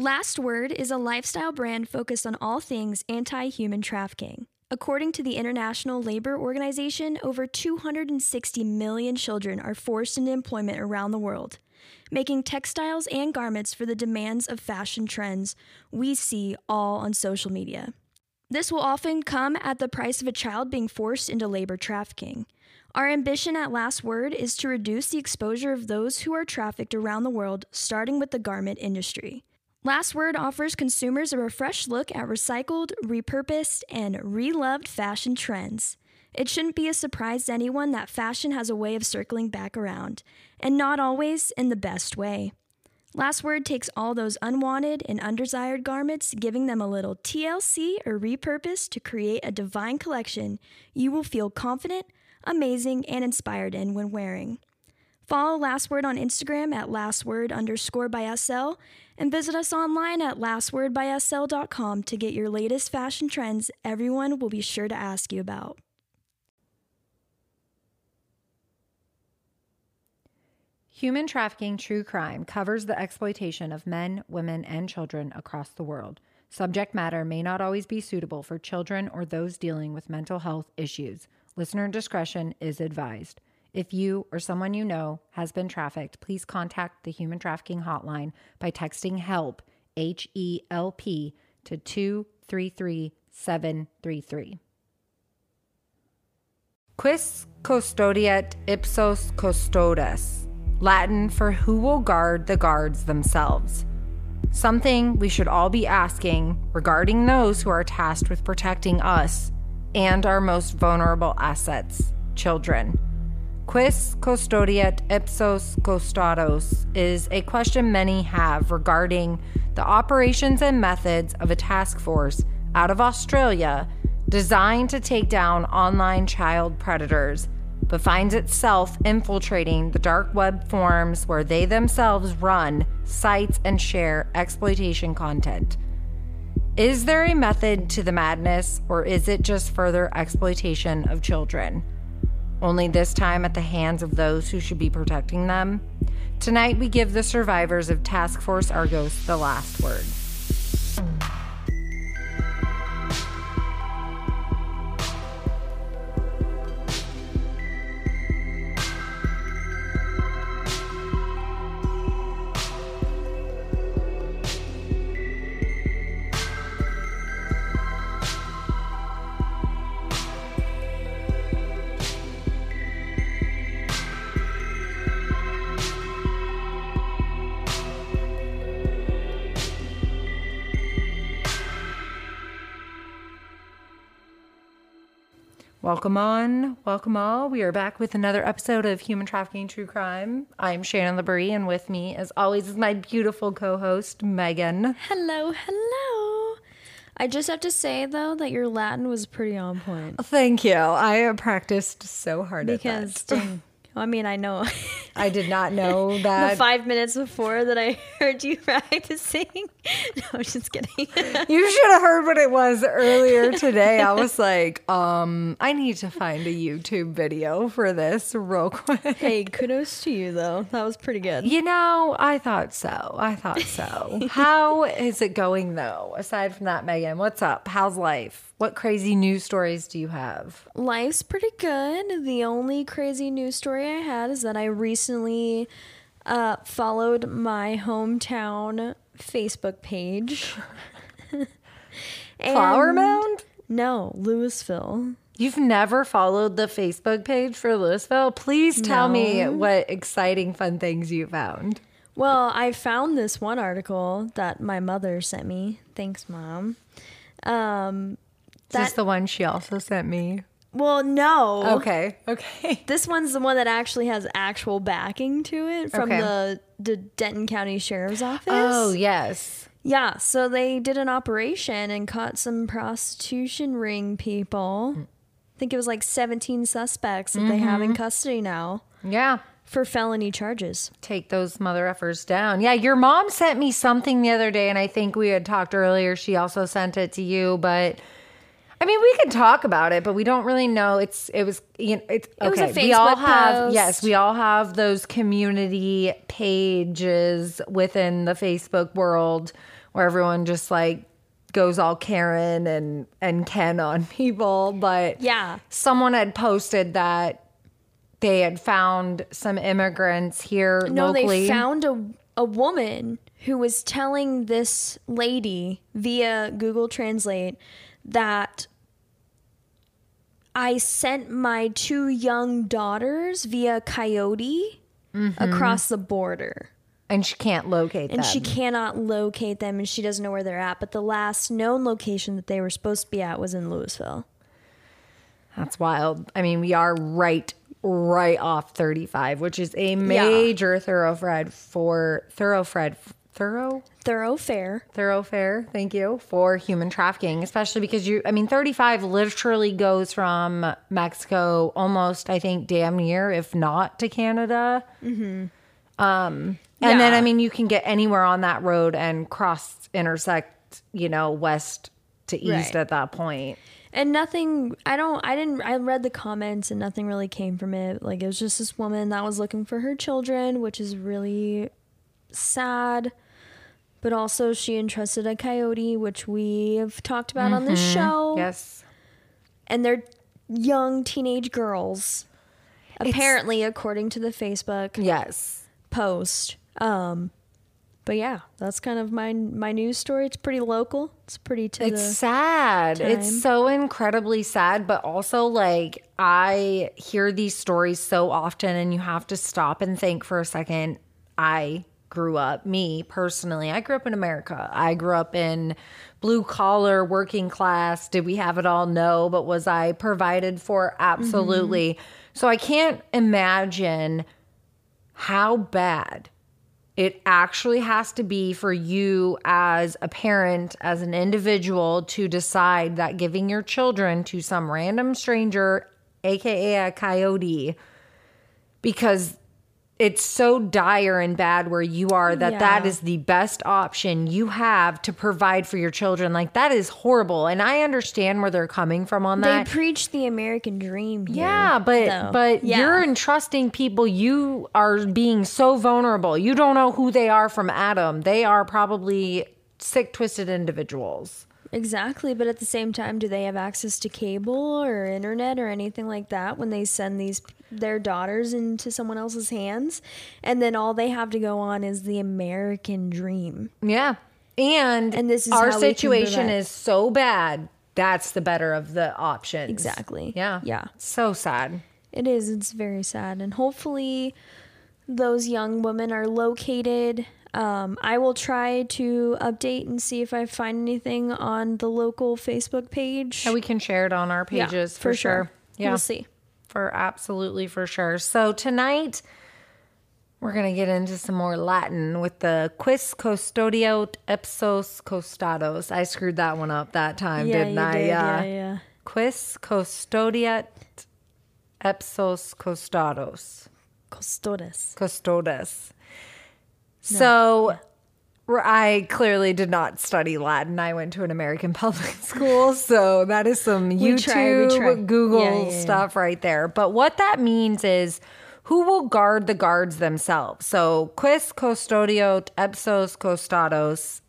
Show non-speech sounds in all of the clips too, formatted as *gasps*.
Last Word is a lifestyle brand focused on all things anti human trafficking. According to the International Labor Organization, over 260 million children are forced into employment around the world, making textiles and garments for the demands of fashion trends we see all on social media. This will often come at the price of a child being forced into labor trafficking. Our ambition at Last Word is to reduce the exposure of those who are trafficked around the world, starting with the garment industry. Last Word offers consumers a refreshed look at recycled, repurposed, and reloved fashion trends. It shouldn't be a surprise to anyone that fashion has a way of circling back around, and not always in the best way. Last Word takes all those unwanted and undesired garments, giving them a little TLC or repurpose to create a divine collection you will feel confident, amazing, and inspired in when wearing. Follow Last Word on Instagram at lastword underscore by SL and visit us online at lastwordbysl.com to get your latest fashion trends everyone will be sure to ask you about. Human trafficking true crime covers the exploitation of men, women, and children across the world. Subject matter may not always be suitable for children or those dealing with mental health issues. Listener discretion is advised. If you or someone you know has been trafficked, please contact the Human Trafficking Hotline by texting HELP, H E L P, to 233733. Quis custodiet ipsos custodes, Latin for who will guard the guards themselves. Something we should all be asking regarding those who are tasked with protecting us and our most vulnerable assets, children. Quis custodiet ipsos custodes is a question many have regarding the operations and methods of a task force out of Australia designed to take down online child predators, but finds itself infiltrating the dark web forums where they themselves run sites and share exploitation content. Is there a method to the madness, or is it just further exploitation of children? Only this time at the hands of those who should be protecting them. Tonight, we give the survivors of Task Force Argos the last word. Welcome on, welcome all. We are back with another episode of Human Trafficking True Crime. I'm Shannon LeBrie, and with me, as always, is my beautiful co-host Megan. Hello, hello. I just have to say though that your Latin was pretty on point Thank you. I practiced so hard because at that. *laughs* I mean I know I did not know *laughs* the that. five minutes before that I *laughs* heard you practicing. *laughs* No, I'm just kidding. you should have heard what it was earlier today. I was like, um, I need to find a YouTube video for this real quick. hey, kudos to you though. That was pretty good. You know, I thought so. I thought so. How is it going though? Aside from that, Megan, what's up? How's life? What crazy news stories do you have? Life's pretty good. The only crazy news story I had is that I recently uh, followed my hometown Facebook page. *laughs* Flower Mound? No, Louisville. You've never followed the Facebook page for Louisville? Please tell me what exciting, fun things you found. Well, I found this one article that my mother sent me. Thanks, mom. Um, Is this the one she also sent me? well, no. Okay. Okay. *laughs* This one's the one that actually has actual backing to it from Okay. the the Denton County Sheriff's Office. Oh, yes. Yeah, so they did an operation and caught some prostitution ring people. I think it was like 17 suspects that they have in mm-hmm. custody now Yeah. for felony charges. Take those mother effers down. Yeah, your mom sent me something the other day, and I think we had talked earlier. She also sent it to you, but I mean, we can talk about it, but we don't really know. It's it was you know, it's It was okay. a we all Facebook have post. yes, we all have those community pages within the Facebook world where everyone just like goes all Karen and and Ken on *laughs* people, but Yeah. someone had posted that they had found some immigrants here No, locally. they found a a woman who was telling this lady via Google Translate that I sent my two young daughters via coyote mm-hmm. across the border. and she can't locate And them. she cannot locate them and she doesn't know where they're at. But the last known location that they were supposed to be at was in Louisville. That's wild. I mean, we are right right off 35, which is a major thoroughfare for thoroughfare thorough Thoroughfare. thoroughfare, thank you, for human trafficking, especially because you I mean 35 literally goes from Mexico almost I think damn near if not to Canada. Mhm. Um and then I mean you can get anywhere on that road and cross intersect, you know, west to east Right. at that point. And nothing, I don't, I didn't, I read the comments and nothing really came from it. Like, it was just this woman that was looking for her children, which is really sad. But also, she entrusted a coyote, which we've talked about on this show. Yes. And they're young teenage girls, apparently, according to the Facebook Yes. post. Um, but yeah, that's kind of my my news story. It's pretty local. It's pretty to It's sad. time. It's so incredibly sad, but also like I hear these stories so often and you have to stop and think for a second. I grew up, me personally, I grew up in America. I grew up in blue collar, working class. Did we have it all? No, but was I provided for? Absolutely. So I can't imagine how bad it actually has to be for you as a parent, as an individual, to decide that giving your children to some random stranger, AKA a coyote, because it's so dire and bad where you are that that Yeah. is the best option you have to provide for your children. Like, that is horrible. And I understand where they're coming from on that. They preach the American dream here. Yeah, but though. but Yeah. you're entrusting people. You are being so vulnerable. You don't know who they are from Adam. They are probably sick, twisted individuals. Exactly, but at the same time, do they have access to cable or internet or anything like that when they send these their daughters into someone else's hands? And then all they have to go on is the American dream. Yeah, and And this is our how we can situation is so bad. That's the better of the options. Exactly. Yeah. Yeah. So sad. It is. It's very sad, and hopefully, those young women are located. Um, I will try to update and see if I find anything on the local Facebook page. And we can share it on our Yeah, pages for, sure. Yeah. We'll see. for absolutely for sure. So tonight we're gonna get into some more Latin with the quis custodiot ipsos costados. I screwed that one up that time, Yeah, didn't I? did. Yeah. Yeah, yeah. Quis custodiat ipsos costados. Custodes. Custodes. So I clearly did not study Latin. I went to an American *laughs* public school, so that is some YouTube, try, try. Google Yeah, yeah, yeah. stuff right there. But what that means is who will guard the guards themselves. So quis custodiot ipsos costados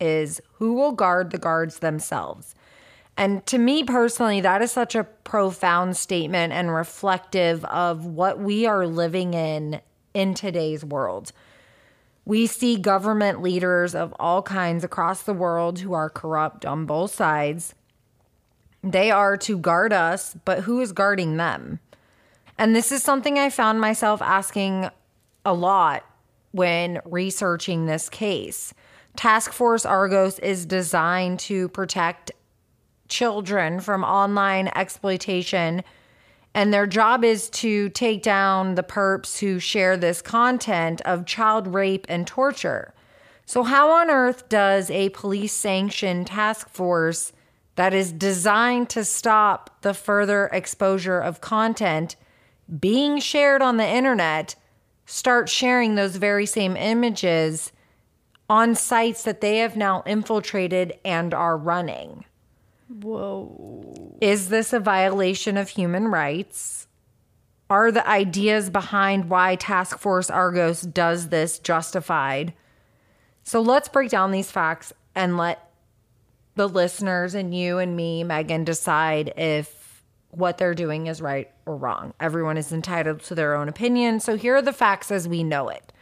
is who will guard the guards themselves. And to me personally, that is such a profound statement and reflective of what we are living in in today's world. We see government leaders of all kinds across the world who are corrupt on both sides. They are to guard us, but who is guarding them? And this is something I found myself asking a lot when researching this case. Task Force Argos is designed to protect children from online exploitation. And their job is to take down the perps who share this content of child rape and torture. So, how on earth does a police sanctioned task force that is designed to stop the further exposure of content being shared on the internet start sharing those very same images on sites that they have now infiltrated and are running? Whoa. Is this a violation of human rights? Are the ideas behind why Task Force Argos does this justified? So let's break down these facts and let the listeners and you and me, Megan, decide if what they're doing is right or wrong. Everyone is entitled to their own opinion. So here are the facts as we know it.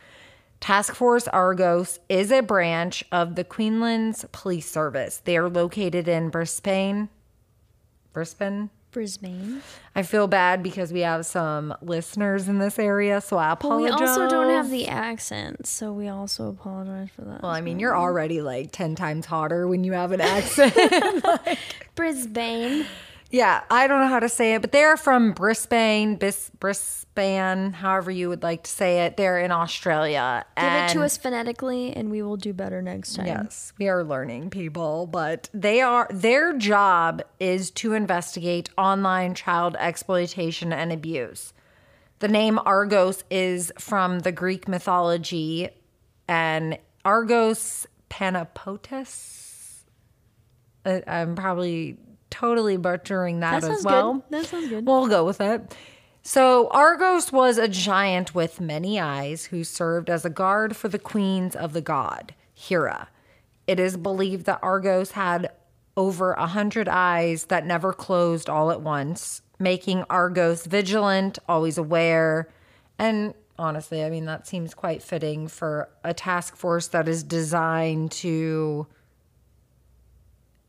Task Force Argos is a branch of the Queensland's Police Service. They are located in Brisbane. Brisbane? Brisbane. I feel bad because we have some listeners in this area, so I But we apologize. also don't have the accent, so we also apologize for that. Well, I mean, you're already like 10 times hotter when you have an accent. *laughs* like, *laughs* Brisbane. yeah, I don't know how to say it, but they're from Brisbane, Bis- Brisbane, however you would like to say it. They're in Australia. Give it to us phonetically, and we will do better next time. Yes, we are learning people, but they are their job is to investigate online child exploitation and abuse. The name Argos is from the Greek mythology and Argos Panapotis. I- I'm probably totally butchering that, That as well. good. That sounds good. We'll go with it. So, Argos was a giant with many eyes who served as a guard for the queens of the god, Hera. It is believed that Argos had over a hundred eyes that never closed all at once, making Argos vigilant, always aware. And honestly, I mean, that seems quite fitting for a task force that is designed to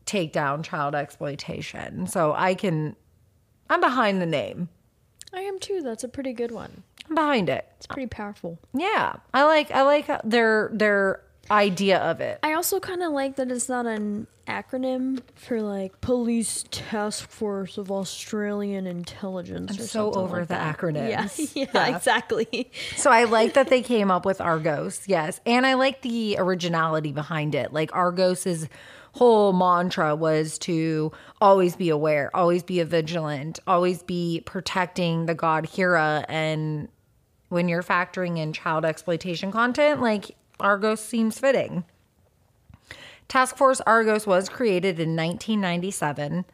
take down child exploitation. So, I can, I'm behind the name. I am too. That's a pretty good one. I'm behind it. It's pretty powerful. Yeah, I like I like their their idea of it. I also kind of like that it's not an acronym for like Police Task Force of Australian Intelligence. I'm so over like the that. acronyms. Yeah, *laughs* yeah, Yeah. exactly. So I like that they came up with Argos. Yes, and I like the originality behind it. Like Argos's whole mantra was to always be aware, always be a vigilant, always be protecting the god Hera and when you're factoring in child exploitation content, like Argos seems fitting. Task Force Argos was created in 1997,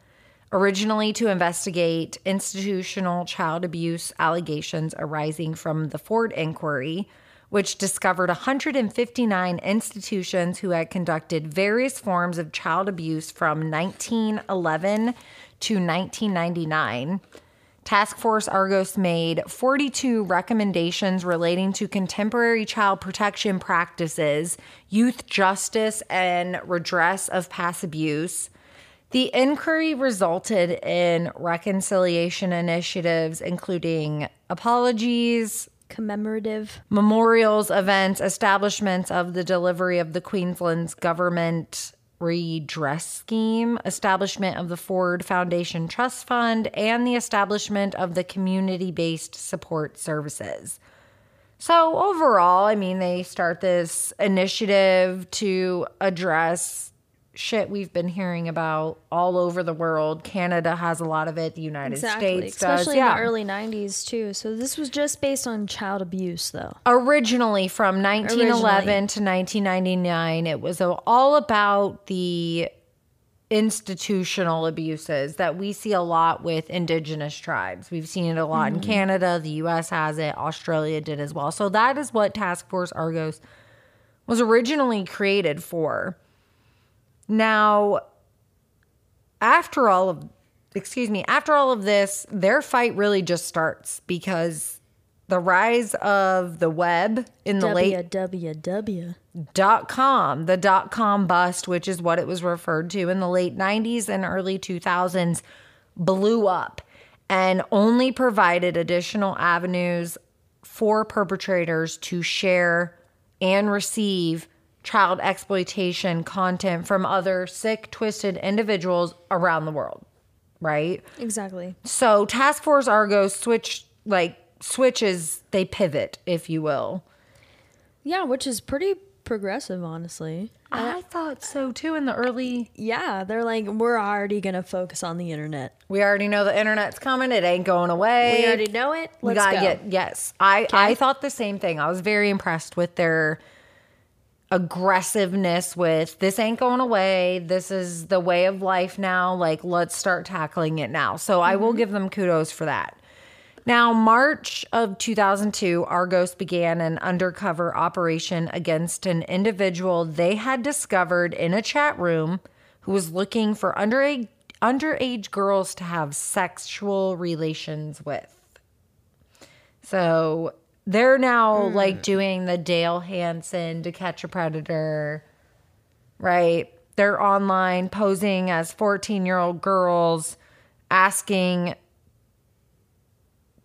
originally to investigate institutional child abuse allegations arising from the Forde inquiry, which discovered 159 institutions who had conducted various forms of child abuse from 1911 to 1999. Task Force Argos made 42 recommendations relating to contemporary child protection practices, youth justice, and redress of past abuse. The inquiry resulted in reconciliation initiatives, including apologies, Commemorative. memorials, events, establishments of the delivery of the Queensland's government redress scheme, establishment of the Forde Foundation Trust Fund, and the establishment of the community based support services. So, overall, I mean, they start this initiative to address shit we've been hearing about all over the world. Canada has a lot of it, the United Exactly. States does. Especially yeah. in the early 90s, too. So this was just based on child abuse, though. originally from 1911 to 1999 it was all about the institutional abuses that we see a lot with indigenous tribes we've seen it a lot in mm-hmm. canada the us has it australia did as well so that is what task force argos was originally created for now after all of excuse me after all of this their fight really just starts because the rise of the web in the late WWW. dot com, the dot com bust, which is what it was referred to in the late 90s and early 2000s, blew up and only provided additional avenues for perpetrators to share and receive child exploitation content from other sick, twisted individuals around the world, right? Exactly. So Task Force Argo switch like switches, they pivot, if you will. Yeah, which is pretty progressive, honestly. I uh, thought so too in the early Yeah, they're like, we're already going to focus on the internet. We already know the internet's coming. It ain't going away. We already know it. We Let's gotta go. get yes. I I thought the same thing. I was very impressed with their aggressiveness with this ain't going away. This is the way of life now. Like let's start tackling it now. So I will mm-hmm. give them kudos for that. Now, March of 2002, Argos began an undercover operation against an individual they had discovered in a chat room who was looking for underage, underage girls to have sexual relations with. So they're now hmm. like doing the Dale Hansen to catch a predator, right? They're online posing as 14 year old girls asking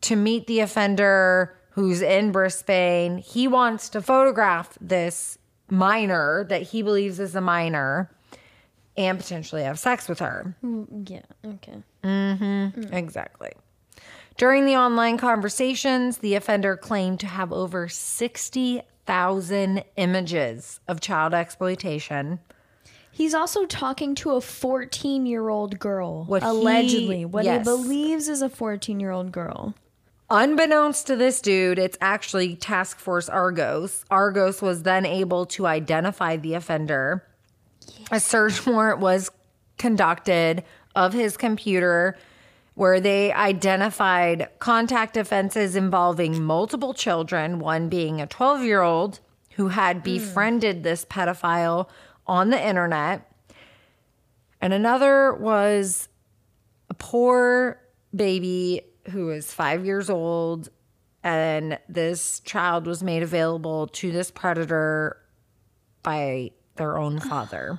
to meet the offender who's in Brisbane. He wants to photograph this minor that he believes is a minor and potentially have sex with her. Mm, yeah. Okay. Mm-hmm, mm. Exactly. During the online conversations, the offender claimed to have over 60,000 images of child exploitation. He's also talking to a 14 year old girl. What he- allegedly. what yes. he believes is a 14 year old girl. Unbeknownst to this dude, it's actually Task Force Argos. Argos was then able to identify the offender. A search warrant was conducted of his computer where they identified contact offenses involving multiple children, one being a 12 year old who had hmm. befriended this pedophile on the internet, and another was a poor baby who was five years old and this child was made available to this predator by their own *gasps* father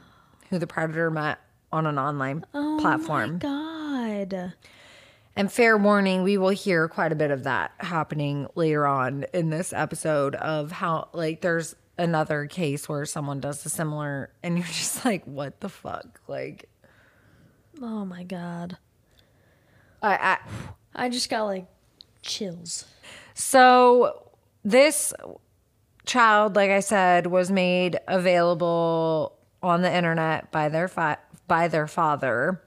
who the predator met on an online oh platform. God. And fair warning we will hear quite a bit of that happening later on in this episode of how like there's another case where someone does a similar and you're *laughs* just like what the fuck like Oh my God. I, I I just got like chills. So this child, like I said, was made available on the internet by their fa- by their father.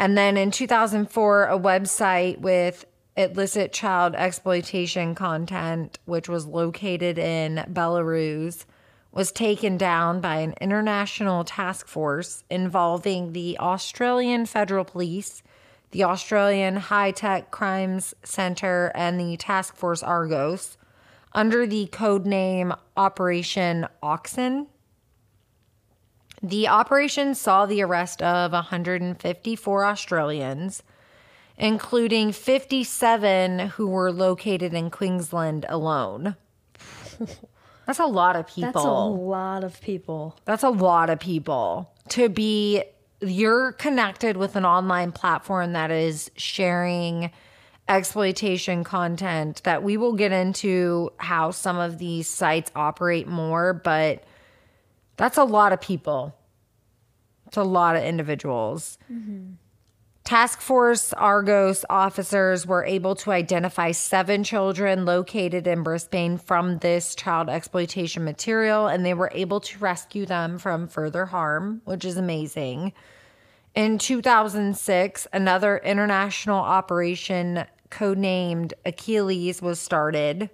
And then in 2004, a website with illicit child exploitation content, which was located in Belarus, was taken down by an international task force involving the Australian Federal Police, the Australian High Tech Crimes Center, and the Task Force Argos under the code name Operation Auxin. The operation saw the arrest of 154 Australians, including 57 who were located in Queensland alone. *laughs* That's a lot of people. That's a lot of people. That's a lot of people to be. You're connected with an online platform that is sharing exploitation content that we will get into how some of these sites operate more, but that's a lot of people. It's a lot of individuals. Mm-hmm. Task Force Argos officers were able to identify seven children located in Brisbane from this child exploitation material, and they were able to rescue them from further harm, which is amazing. In 2006, another international operation codenamed Achilles was started.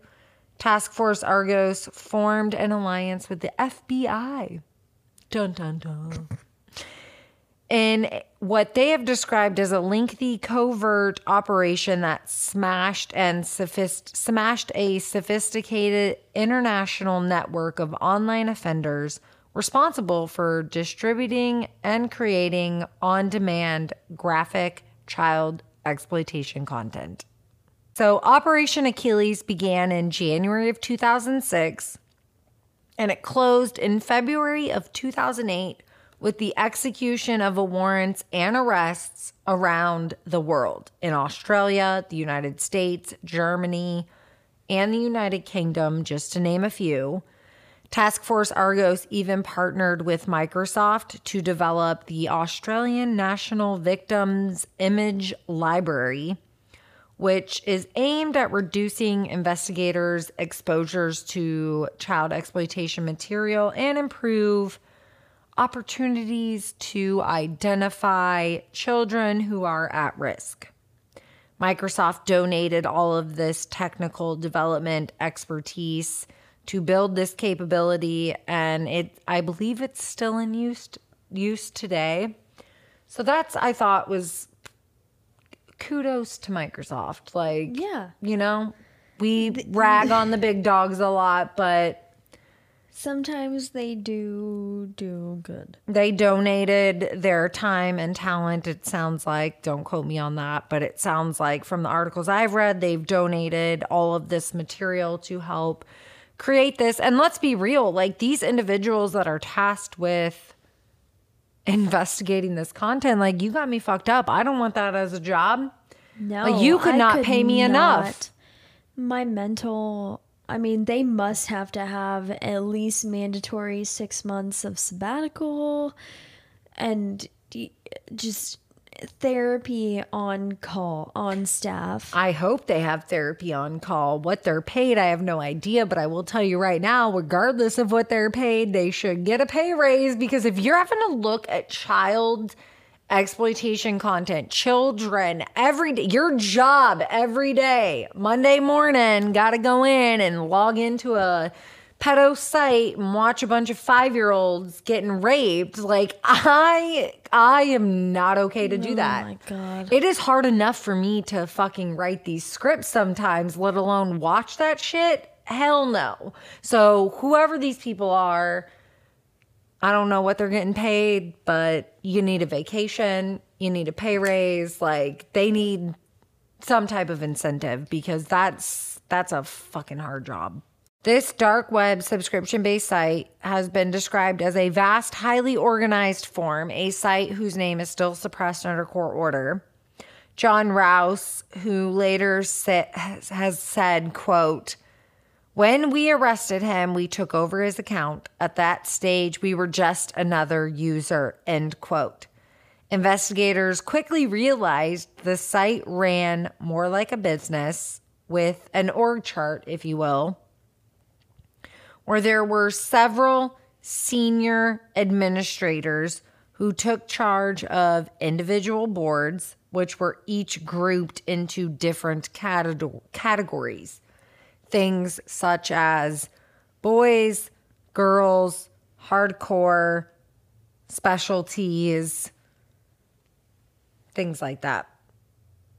Task Force Argos formed an alliance with the FBI. Dun dun dun in what they have described as a lengthy covert operation that smashed and sophist- smashed a sophisticated international network of online offenders responsible for distributing and creating on-demand graphic child exploitation content. So Operation Achilles began in January of 2006 and it closed in February of 2008 with the execution of warrants and arrests around the world in Australia, the United States, Germany, and the United Kingdom, just to name a few. Task Force Argos even partnered with Microsoft to develop the Australian National Victims Image Library, which is aimed at reducing investigators' exposures to child exploitation material and improve opportunities to identify children who are at risk. Microsoft donated all of this technical development expertise to build this capability and it I believe it's still in use use today. So that's I thought was kudos to Microsoft. Like, Yeah. you know, we rag on the big dogs a lot, but Sometimes they do do good. they donated their time and talent. It sounds like, don't quote me on that, but it sounds like from the articles I've read, they've donated all of this material to help create this. And let's be real, like these individuals that are tasked with investigating this content, like you got me fucked up. I don't want that as a job. No, Like, you could I not pay me enough. My mental, I mean, they must have to have at least mandatory six months of sabbatical and just therapy on call, on staff. I hope they have therapy on call. What they're paid, I have no idea, but I will tell you right now, regardless of what they're paid, they should get a pay raise because if you're having to look at child exploitation content, children every day, your job every day, Monday morning, got to go in and log into a pedo site and watch a bunch of 5-year-olds getting raped. Like I I am not okay to do oh that. Oh my God. It is hard enough for me to fucking write these scripts sometimes, let alone watch that shit. Hell no. So, whoever these people are, I don't know what they're getting paid, but you need a vacation, you need a pay raise, like they need some type of incentive because that's that's a fucking hard job. This dark web subscription based site has been described as a vast, highly organized form, a site whose name is still suppressed under court order. Jon Rouse, who later has has said, quote, when we arrested him, we took over his account. At that stage, we were just another user, end quote. Investigators quickly realized the site ran more like a business with an org chart, if you will, where there were several senior administrators who took charge of individual boards, which were each grouped into different categories. Things such as boys, girls, hardcore, specialties, things like that.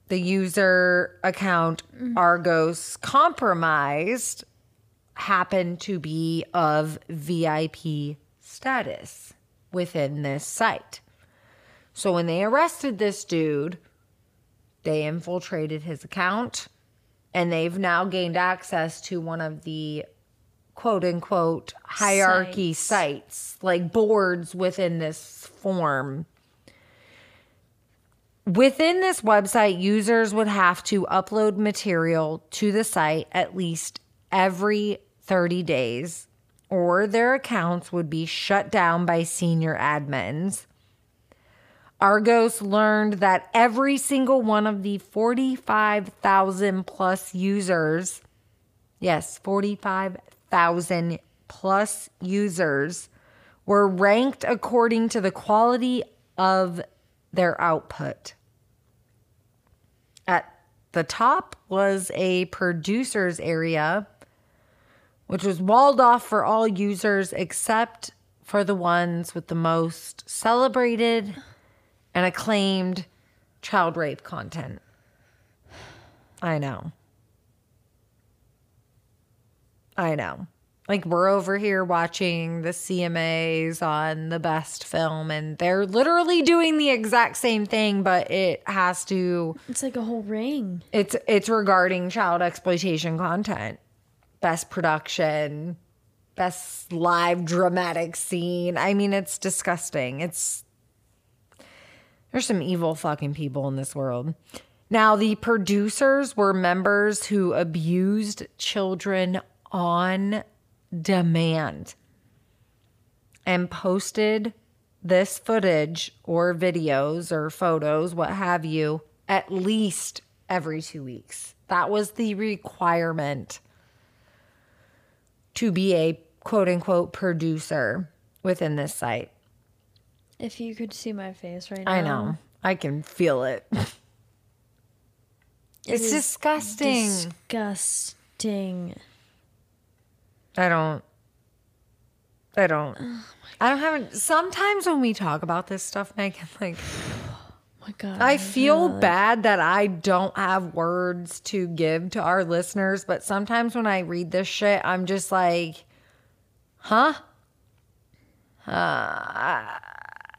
The user account mm-hmm. Argos compromised happened to be of VIP status within this site. So when they arrested this dude, they infiltrated his account and they've now gained access to one of the quote unquote hierarchy Sites. sites, like boards within this form. Within this website, users would have to upload material to the site at least every 30 days, or their accounts would be shut down by senior admins. Argos learned that every single one of the 45,000 plus users, yes, 45,000 plus users, were ranked according to the quality of their output. At the top was a producers area, which was walled off for all users except for the ones with the most celebrated and acclaimed child rape content. I know. I know. Like we're over here watching the CMAs on the best film and they're literally doing the exact same thing but it has to It's like a whole ring. it's it's regarding child exploitation content. Best production, best live dramatic scene. I mean, it's disgusting. It's there's some evil fucking people in this world. Now, the producers were members who abused children on demand and posted this footage or videos or photos, what have you, at least every two weeks. That was the requirement to be a quote unquote producer within this site. If you could see my face right now. I know. I can feel it. it It's is disgusting. Disgusting. I don't. I don't. Oh I don't have. Sometimes when we talk about this stuff, Megan, like my god. I feel bad that I don't have words to give to our listeners, but sometimes when I read this shit, I'm just like, huh? Uh, I,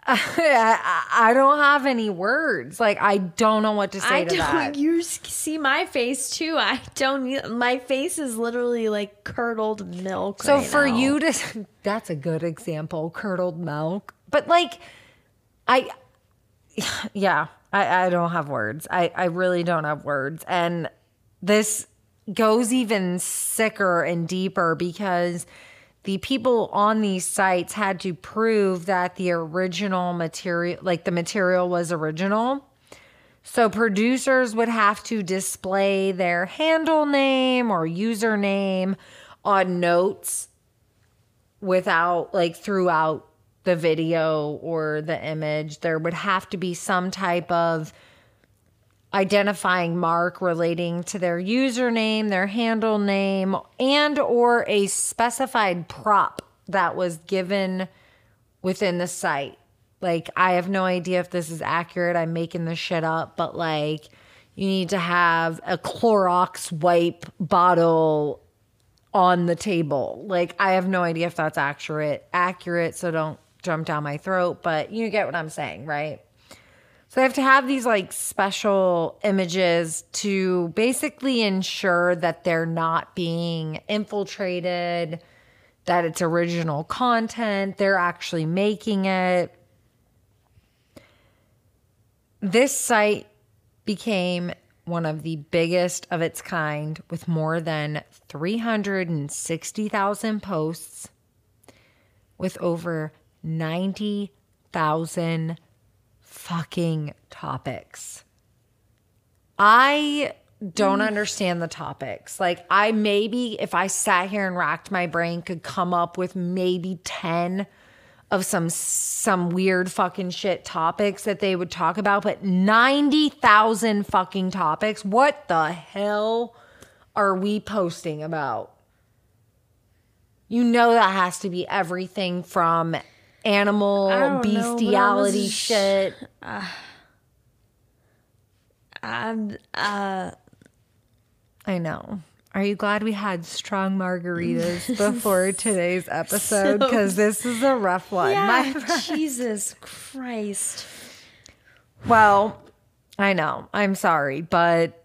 *laughs* I don't have any words. Like, I don't know what to say I to don't. that. You see my face too. I don't. My face is literally like curdled milk. So right for now. you to, *laughs* that's a good example, curdled milk. But like, I, *sighs* yeah, I, I don't have words. I, I really don't have words. And this goes even sicker and deeper because the people on these sites had to prove that the original material, like the material was original. So producers would have to display their handle name or username on notes without like throughout the video or the image. There would have to be some type of identifying mark relating to their username, their handle name, and or a specified prop that was given within the site. Like I have no idea if this is accurate. I'm making this shit up, but like you need to have a Clorox wipe bottle on the table. Like I have no idea if that's accurate. Accurate, so don't jump down my throat, but you get what I'm saying, right? So they have to have these like special images to basically ensure that they're not being infiltrated, that it's original content, they're actually making it. This site became one of the biggest of its kind with more than 360,000 posts with over 90,000 fucking topics. I don't understand the topics. Like I maybe if I sat here and racked my brain could come up with maybe 10 of some some weird fucking shit topics that they would talk about, but 90,000 fucking topics. What the hell are we posting about? You know that has to be everything from animal don't know, bestiality shit. *sighs* I'm. Uh, I know. Are you glad we had strong margaritas *laughs* before today's episode? Because this is a rough one. yeah. My- Jesus Christ. well, I know. I'm sorry, but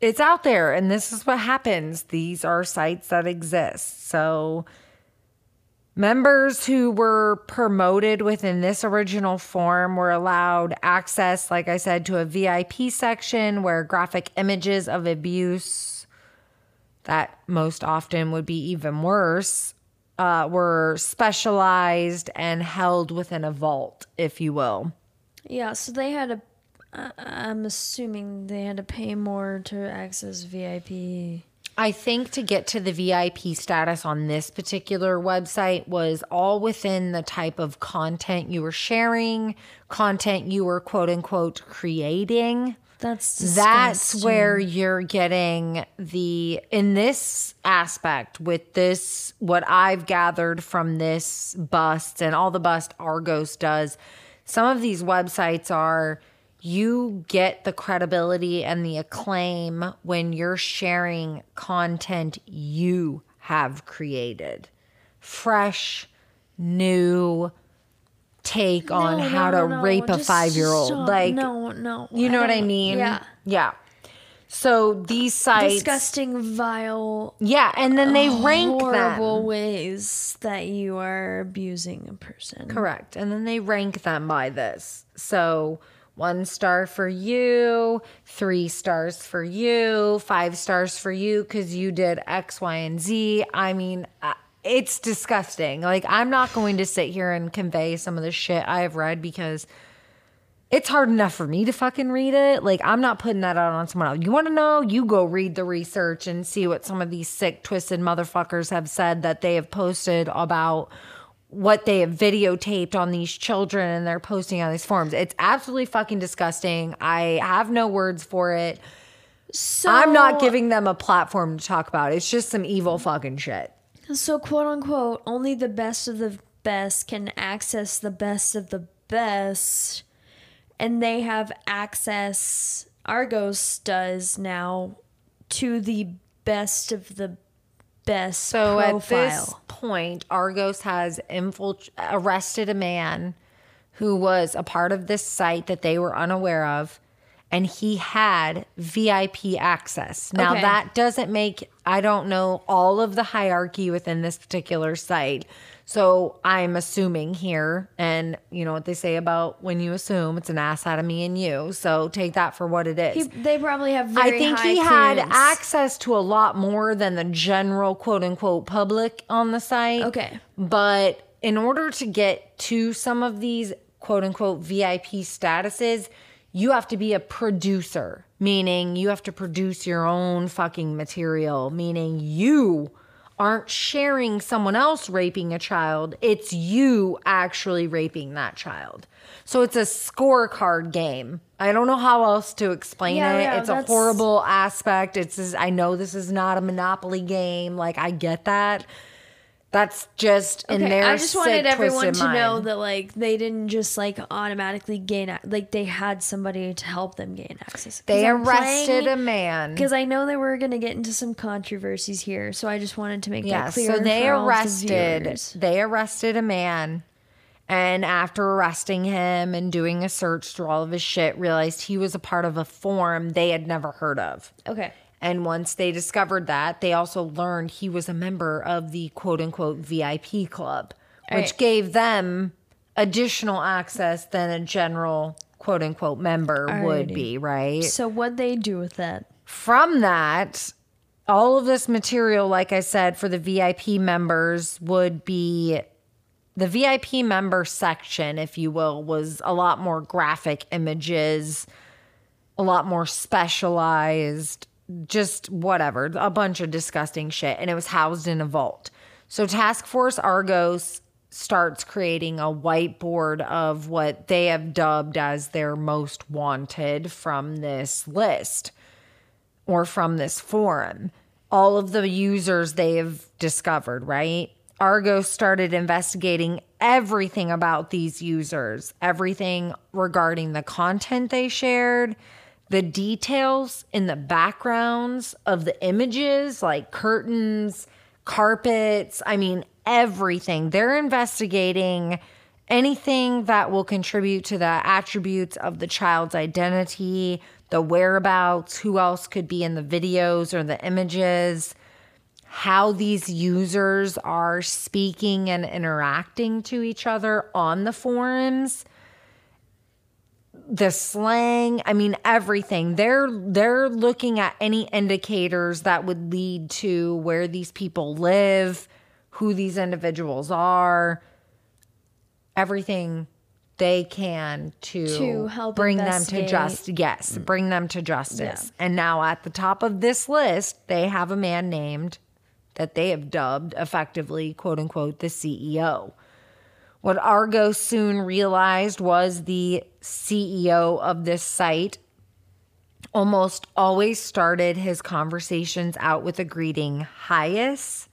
it's out there and this is what happens. These are sites that exist. So members who were promoted within this original form were allowed access, like I said, to a VIP section where graphic images of abuse that most often would be even worse uh, were specialized and held within a vault, if you will. Yeah. So they had to. Uh, I'm assuming they had to pay more to access VIP. I think to get to the VIP status on this particular website was all within the type of content you were sharing, content you were quote unquote creating. That's That's where you're getting the, in this aspect, with this, what I've gathered from this bust and all the bust Argos does, some of these websites are, you get the credibility and the acclaim when you're sharing content you have created. Fresh, new take on No, how to no, rape a five year old. Like, no, no. you know what I mean? Yeah. Yeah. So these sites. Disgusting, vile, Yeah, and then they rank horrible them. ways that you are abusing a person. Correct. And then they rank them by this. So one star for you, three stars for you, five stars for you because you did X, Y, and Z. I mean, uh, it's disgusting. Like, I'm not going to sit here and convey some of the shit I have read because it's hard enough for me to fucking read it. Like, I'm not putting that out on someone else. You want to know? You go read the research and see what some of these sick, twisted motherfuckers have said that they have posted about what they have videotaped on these children and they're posting on these forums. It's absolutely fucking disgusting. I have no words for it. So I'm not giving them a platform to talk about. It's just some evil fucking shit. So quote unquote, only the best of the best can access the best of the best. and they have access Argos does now to the best of the best So profile. at this point, Argos has infilt- arrested a man who was a part of this site that they were unaware of, and he had VIP access. Now, Okay. that doesn't make, I don't know all of the hierarchy within this particular site. So I'm assuming here, and you know what they say about when you assume it's an ass out of me and you. So take that for what it is. He- they probably have I think he had access to a lot more than the general quote unquote public on the site. Okay. But in order to get to some of these quote unquote VIP statuses, you have to be a producer, meaning you have to produce your own fucking material, meaning you aren't sharing someone else raping a child. It's you actually raping that child. So it's a scorecard game. I don't know how else to explain Yeah, it. yeah, it's a horrible aspect. It's I know this is not a monopoly game. Like I get that. That's just in Okay, their I just wanted everyone to know that like they didn't just like automatically gain like they had somebody to help them gain access. they arrested a man. because I know they were gonna get into some controversies here, so I just wanted to make Yeah, that clear. so they all the arrested they arrested a man and after arresting him and doing a search through all of his shit realized he was a part of a forum they had never heard of. Okay. And once they discovered that, they also learned he was a member of the quote unquote VIP club, which Right. gave them additional access than a general quote unquote member would be, right? So what they do with that? From that, all of this material, like I said, for the VIP members would be the VIP member section, if you will, was a lot more graphic images, a lot more specialized, just whatever, a bunch of disgusting shit. And it was housed in a vault. So Task Force Argos starts creating a whiteboard of what they have dubbed as their most wanted from this list or from this forum. All of the users they have discovered, right? Argos started investigating everything about these users, everything regarding the content they shared, the details in the backgrounds of the images, like curtains, carpets. I mean, everything. They're investigating anything that will contribute to the attributes of the child's identity, the whereabouts, who else could be in the videos or the images, how these users are speaking and interacting to each other on the forums the slang i mean everything. They're they're looking at any indicators that would lead to where these people live who these individuals are everything they can to, To help bring them to investigate. just yes mm. bring them to justice. And now at the top of this list they have a man named that they have dubbed effectively quote unquote the ceo what Argo soon realized was the CEO of this site almost always started his conversations out with a greeting, Highest.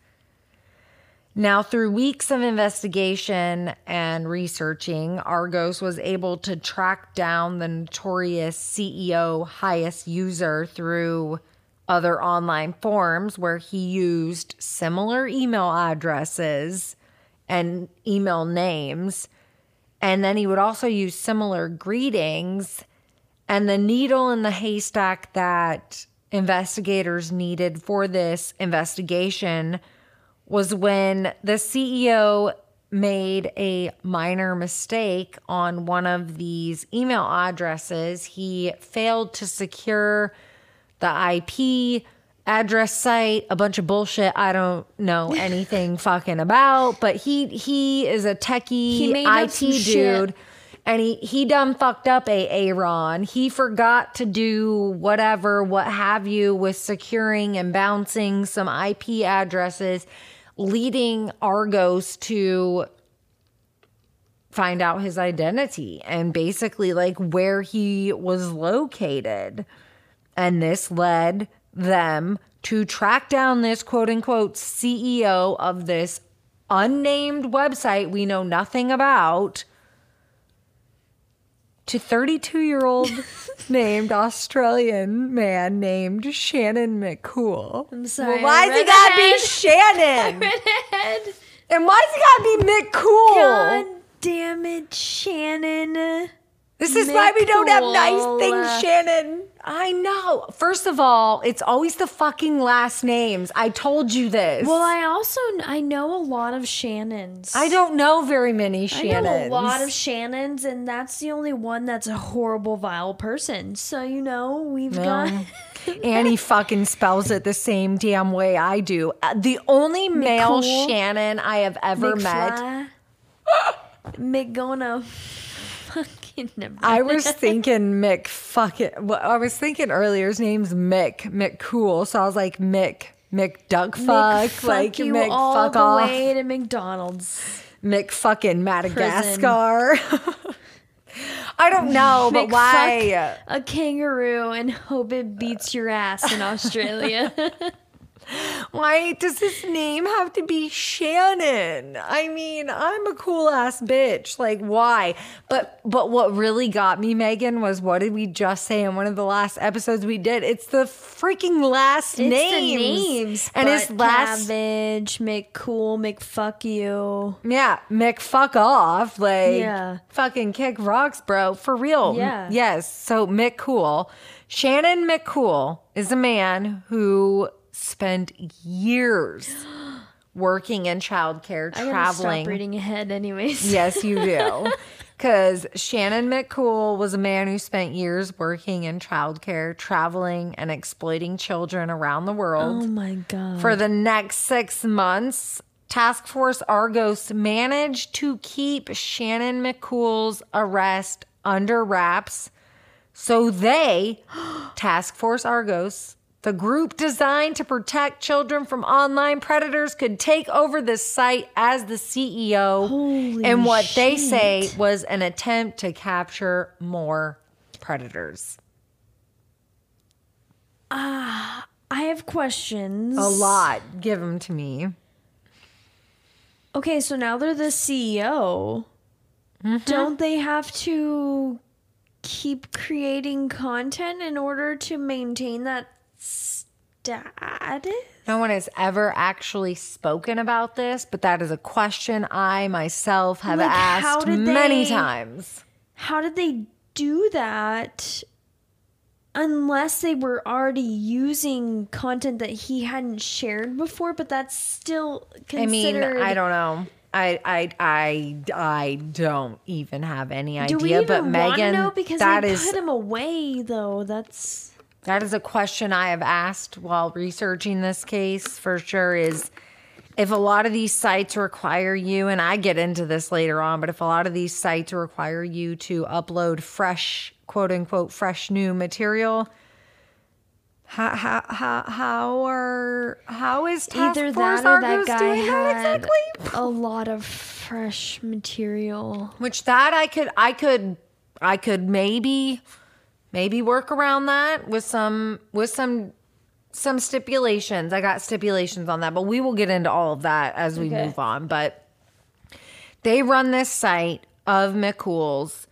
Now, through weeks of investigation and researching, Argos was able to track down the notorious CEO highest user through other online forums where he used similar email addresses and email names. And then he would also use similar greetings. And the needle in the haystack that investigators needed for this investigation was when the CEO made a minor mistake on one of these email addresses. He failed to secure the IP address site, a bunch of bullshit I don't know *laughs* anything fucking about, but he he is a techie He made IT dude. shit. And he, he done fucked up a Aaron. He forgot to do whatever, what have you, with securing and bouncing some IP addresses, leading Argos to find out his identity and basically like where he was located. And this led them to track down this quote unquote CEO of this unnamed website we know nothing about to 32 year old *laughs* named Australian man named Shannon McCool. I'm sorry, Well, why's I it gotta be Shannon? And why's he gotta be McCool? God damn it, Shannon. This is why we don't have nice things, Shannon. I know. First of all, it's always the fucking last names. I told you this. Well, I also I know a lot of Shannons. I don't know very many Shannons. I know a lot of Shannons, and that's the only one that's a horrible, vile person. So you know we've got. *laughs* Annie fucking spells it the same damn way I do. Uh, The only male. Shannon I have ever met. McFly, *gasps* McGona. *laughs* Fucking never. I was thinking Mick fucking. Well, I was thinking earlier his name's Mick McCool, so I was like Mick McDuckfuck, Fuck like you Mick all fuck the off, way to McDonald's. Mick fucking Madagascar. *laughs* I don't know, but McFuck why? a kangaroo and hope it beats your ass in Australia? *laughs* Why does his name have to be Shannon? I mean, I'm a cool ass bitch. Like, why? But but what really got me, Megan, was what did we just say in one of the last episodes we did? It's the freaking last It's names. names. And his last cabbage, McCool, McFuck you. Yeah, Mick fuck off. Like Yeah. fucking kick rocks, bro. For real. Yeah. Yes. So Mick Cool. Shannon McCool is a man who spent years working in childcare, I traveling. stop reading ahead, anyways. *laughs* Yes, you do. Because Shannon McCool was a man who spent years working in childcare, traveling, and exploiting children around the world. Oh my god. For the next six months, Task Force Argos managed to keep Shannon McCool's arrest under wraps. So they, *gasps* Task Force Argos, the group designed to protect children from online predators, could take over the site as the CEO Holy in what they say was an attempt to capture more predators. Ah, I have questions. A lot. Give them to me. Okay, so now they're the CEO. Mm-hmm. Don't they have to keep creating content in order to maintain that status? No one has ever actually spoken about this, but that is a question I myself have Like, asked many they- times. How did they do that? Unless they were already using content that he hadn't shared before, but that's still I mean, considered. I don't know. I, I, I, I don't even have any idea. Do we even But Megan, know? Because that they is put him away, though. That's that is a question I have asked while researching this case for sure. Is if a lot of these sites require you, and I get into this later on, but if a lot of these sites require you to upload fresh, quote unquote, fresh new material, how how how, how are how is Task either Force that or that guy doing that had exactly? a lot of fresh material. Which that I could I could I could maybe maybe work around that with some with some some stipulations. I got stipulations on that, but we will get into all of that as we Okay. move on. But they run this site of McCool's.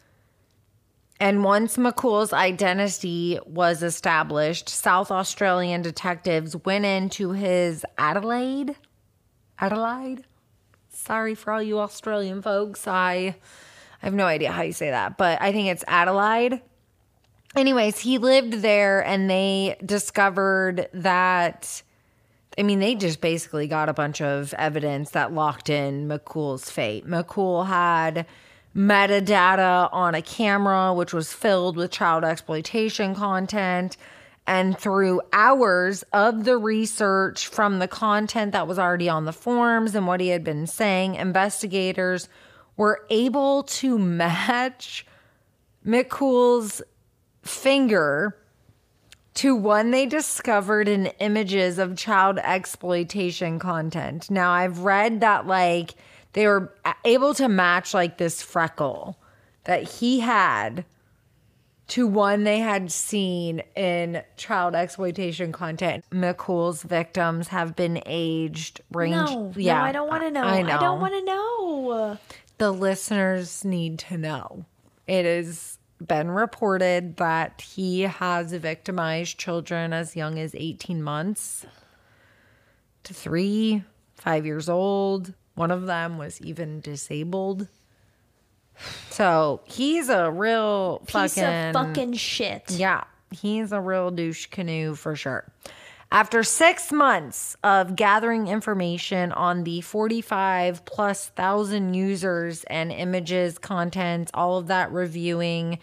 And once McCool's identity was established, South Australian detectives went into his Adelaide. Adelaide? Sorry for all you Australian folks. I, I have no idea how you say that, but I think it's Adelaide. Anyways, he lived there and they discovered that. I mean, they just basically got a bunch of evidence that locked in McCool's fate. McCool had metadata on a camera, which was filled with child exploitation content. And through hours of the research from the content that was already on the forms and what he had been saying, investigators were able to *laughs* match McCool's finger to one they discovered in images of child exploitation content. Now, I've read that like they were able to match like this freckle that he had to one they had seen in child exploitation content. McCool's victims have been aged range. No, yeah, no, I don't want to know. I I, don't want to know. the listeners need to know. It is been reported that he has victimized children as young as 18 months to three, five years old. One of them was even disabled. So he's a real Piece fucking fucking shit. yeah, he's a real douche canoe for sure. After six months of gathering information on the 45 plus thousand users and images, content, all of that reviewing,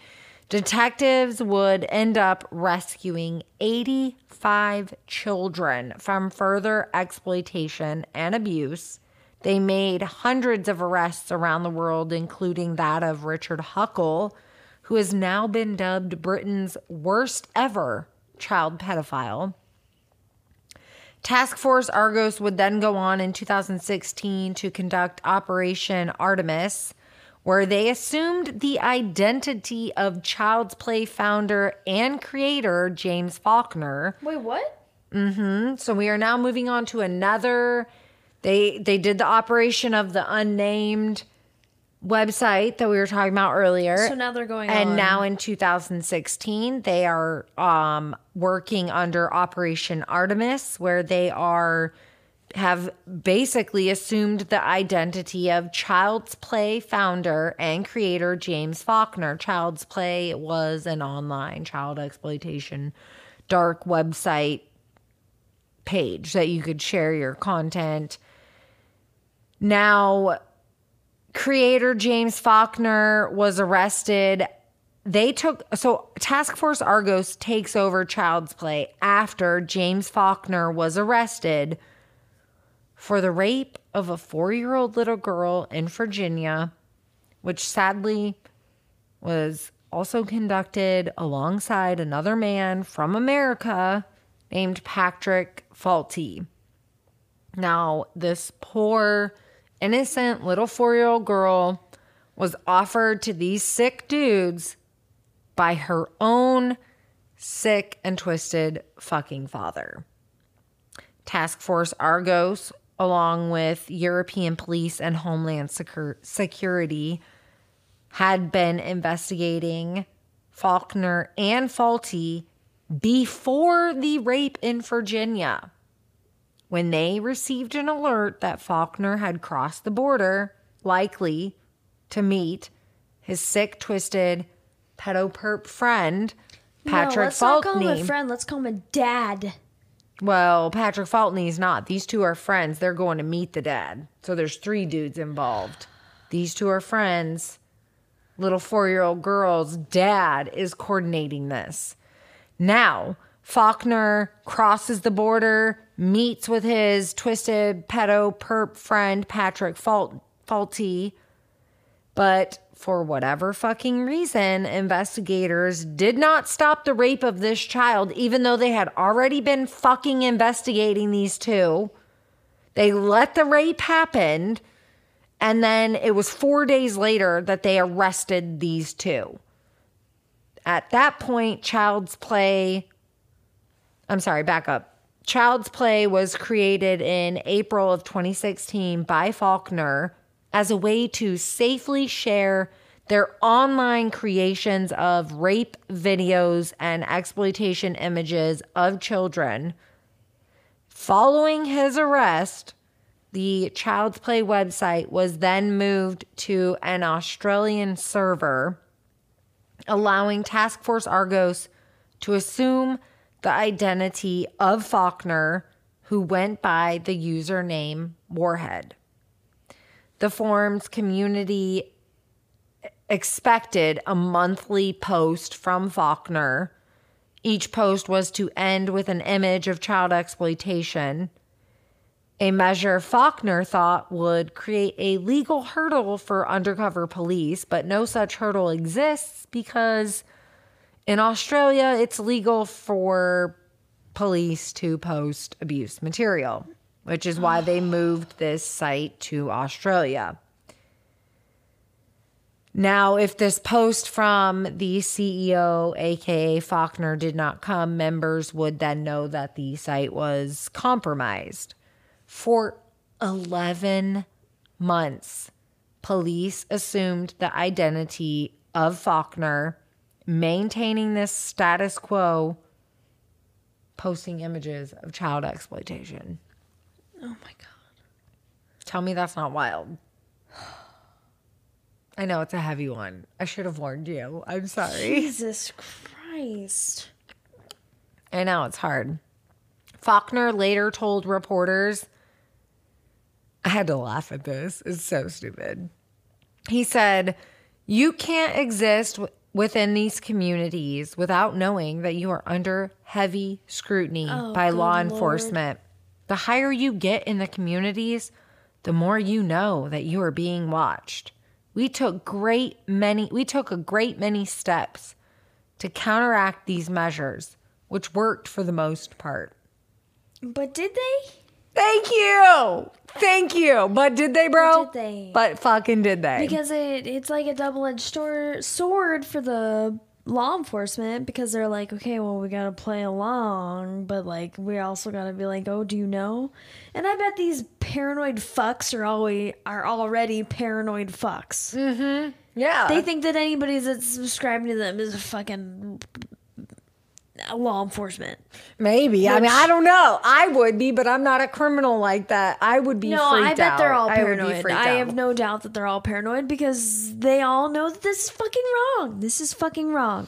detectives would end up rescuing 85 children from further exploitation and abuse. They made hundreds of arrests around the world, including that of Richard Huckle, who has now been dubbed Britain's worst ever child pedophile. Task Force Argos would then go on in 2016 to conduct Operation Artemis, where they assumed the identity of Child's Play founder and creator James Faulkner. Wait, what? Mm-hmm. So we are now moving on to another. They they did the operation of the unnamed website that we were talking about earlier. So now they're going and on. now in 2016 they are um, working under Operation Artemis, where they are have basically assumed the identity of Child's Play founder and creator James Faulkner. Child's Play was an online child exploitation dark website page that you could share your content. Now, creator James Faulkner was arrested. They took so Task Force Argos takes over Child's Play after James Faulkner was arrested for the rape of a four year old little girl in Virginia, which sadly was also conducted alongside another man from America named Patrick Falte. Now, this poor, innocent little four year old girl was offered to these sick dudes by her own sick and twisted fucking father. Task Force Argos, along with European police and Homeland Secur- Security, had been investigating Faulkner and Falte before the rape in Virginia. When they received an alert that Faulkner had crossed the border, likely to meet his sick, twisted, pedo perp friend, Patrick no, let's not call him a friend. Let's call him a dad. Well, Patrick Faultney's not. These two are friends. They're going to meet the dad. So there's three dudes involved. These two are friends. Little four year old girl's dad is coordinating this. Now, Faulkner crosses the border, meets with his twisted pedo perp friend, Patrick Fault- Falte. But for whatever fucking reason, investigators did not stop the rape of this child, even though they had already been fucking investigating these two. They let the rape happen. And then it was four days later that they arrested these two. At that point, Child's Play, I'm sorry, back up. Child's Play was created in April of 2016 by Faulkner as a way to safely share their online creations of rape videos and exploitation images of children. Following his arrest, the Child's Play website was then moved to an Australian server, allowing Task Force Argos to assume the identity of Faulkner, who went by the username Warhead. The forum's community expected a monthly post from Faulkner. Each post was to end with an image of child exploitation a measure Faulkner thought would create a legal hurdle for undercover police, but no such hurdle exists because in Australia it's legal for police to post abuse material, which is why they oh. moved this site to Australia. Now, if this post from the CEO, aka Faulkner, did not come, members would then know that the site was compromised. For 11 months, police assumed the identity of Faulkner maintaining this status quo, posting images of child exploitation. Oh my god. Tell me that's not wild. I know it's a heavy one. I should have warned you. I'm sorry. Jesus Christ. I know it's hard. Faulkner later told reporters, I had to laugh at this. It's so stupid. He said, You can't exist within these communities without knowing that you are under heavy scrutiny Oh, by law Lord. enforcement. The higher you get in the communities, the more you know that you are being watched. We took great many we took a great many steps to counteract these measures, which worked for the most part. But did they? Thank you. Thank you. But did they, bro? Did they? But fucking did they? Because it it's like a double edged sword sword for the law enforcement because they're like, okay, well we gotta play along, but like we also gotta be like, oh, do you know? And I bet these paranoid fucks are always are already paranoid fucks. Mm-hmm. yeah. They think that anybody that's subscribing to them is a fucking law enforcement. Maybe. I mean, I don't know. I would be, but I'm not a criminal like that. I would be No, freaked I bet out. they're all I paranoid. I, out. have no doubt that they're all paranoid because they all know that this is fucking wrong. This is fucking wrong.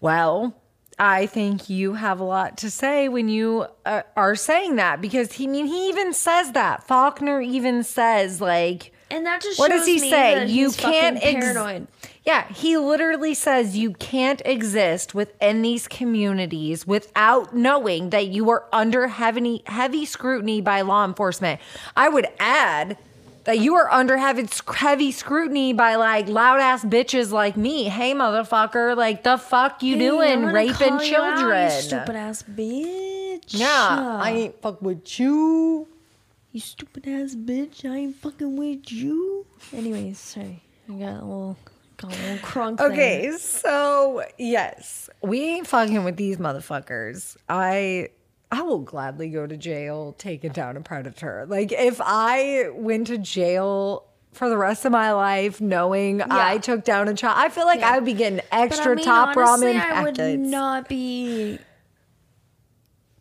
Well, I think you have a lot to say when you uh, are saying that because he I mean he even says that. Faulkner even says like And that just what does he say? You can't ex- paranoid. Yeah, he literally says you can't exist within these communities without knowing that you are under heavy heavy scrutiny by law enforcement. I would add that you are under heavy, heavy scrutiny by like loud ass bitches like me. Hey, motherfucker, like the fuck you Hey, doing raping you out, children? stupid ass bitch. yeah, I ain't fuck with you. You stupid ass bitch. I ain't fucking with you. Anyways, sorry. I got a little, crunk. Okay, so yes, we ain't fucking with these motherfuckers. I I will gladly go to jail taking down a predator. Like if I went to jail for the rest of my life knowing I took down a child, I feel like Yeah. I would be getting But I extra mean, top honestly, ramen I would not be.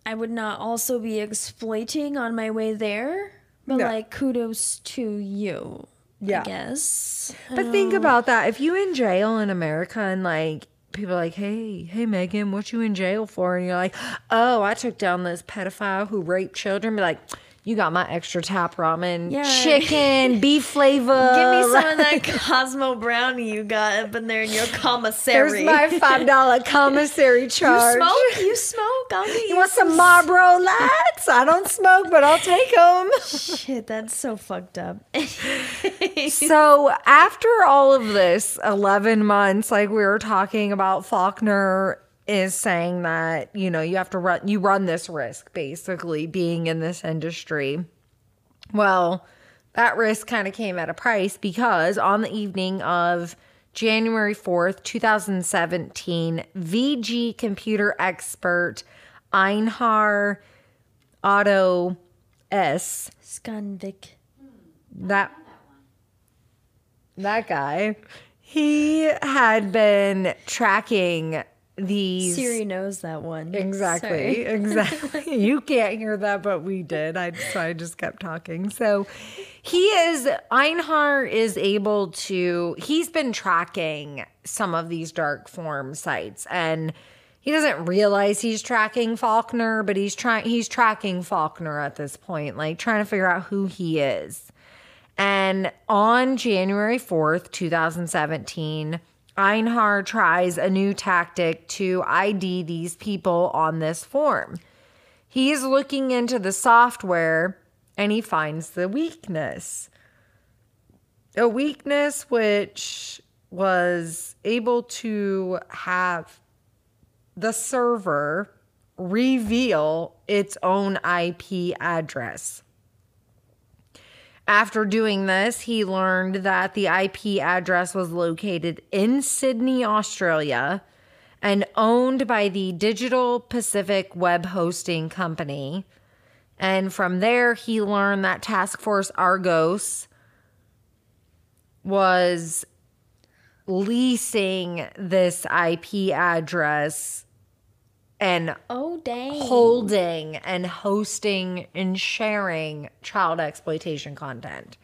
I would not also be exploiting on my way there. But No. like, kudos to you. Yeah. I guess. But think oh. about that. If you in jail in America and like people are like, hey, hey Megan, what you in jail for? And you're like, oh, I took down this pedophile who raped children. Be like, you got my extra tap ramen, Yeah. chicken, *laughs* beef flavor. Give me some of that *laughs* Cosmo brownie you got up in there in your commissary. There's my five dollar *laughs* commissary charge. You smoke? You smoke? I'll get You want some Marlboro Lights? I don't smoke, but I'll take them. Shit, that's so fucked up. *laughs* So after all of this, 11 months, like we were talking about, Faulkner is saying that, you know, you have to run, you run this risk basically being in this industry. Well, that risk kind of came at a price because on the evening of January 4th, 2017, VG computer expert Einar Otto S Stangvik. that that guy he had been tracking these Siri knows that one. exactly Sorry. *laughs* exactly *laughs* you can't hear that but we did i so i just kept talking so he is einar is able to he's been tracking some of these dark form sites and he doesn't realize he's tracking faulkner but he's trying he's tracking faulkner at this point like trying to figure out who he is and on January 4th, 2017, Einar tries a new tactic to ID these people on this form. He's looking into the software and he finds the weakness. A weakness which was able to have the server reveal its own IP address. After doing this, he learned that the IP address was located in Sydney, Australia, and owned by the Digital Pacific Web Hosting Company. And from there, he learned that Task Force Argos was leasing this IP address and Oh dang. holding and hosting and sharing child exploitation content.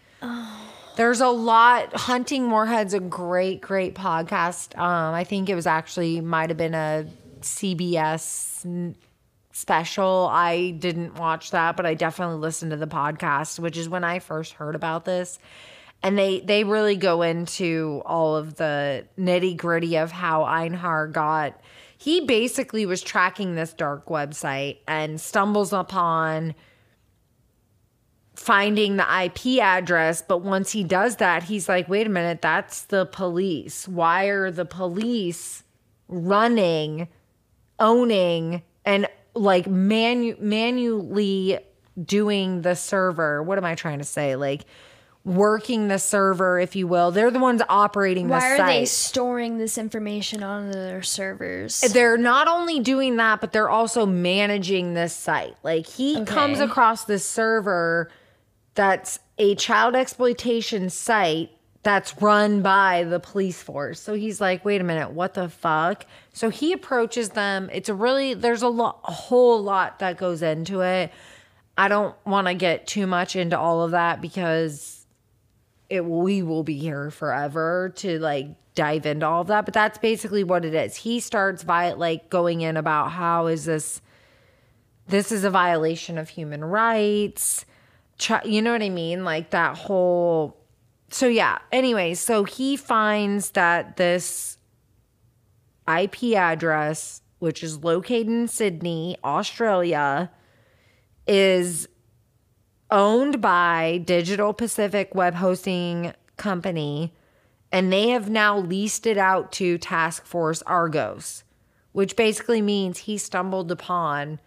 There's a lot. Hunting Warhead's a great, great podcast. Um, I think it was actually might have been a CBS special. I didn't watch that, but I definitely listened to the podcast, which is when I first heard about this. And they they really go into all of the nitty gritty of how Einar got. He basically was tracking this dark website and stumbles upon finding the IP address. But once he does that, he's like, wait a minute, that's the police. Why are the police running, owning, and like manu- manually doing the server? What am I trying to say? Like, working the server, if you will. They're the ones operating the site. Why are they storing this information on their servers? they're not only doing that, but they're also managing this site. Like he comes across this server that's a child exploitation site that's run by the police force. So he's like, wait a minute, what the fuck? So he approaches them. It's a really there's a lot a whole lot that goes into it. I don't want to get too much into all of that because it we will be here forever to like dive into all of that but that's basically what it is. He starts by like going in about how is this this is a violation of human rights you know what i mean? Like that whole so yeah. Anyway so he finds that this ip address which is located in sydney australia is owned by Digital Pacific Web Hosting Company, and they have now leased it out to Task Force Argos, which basically means he stumbled upon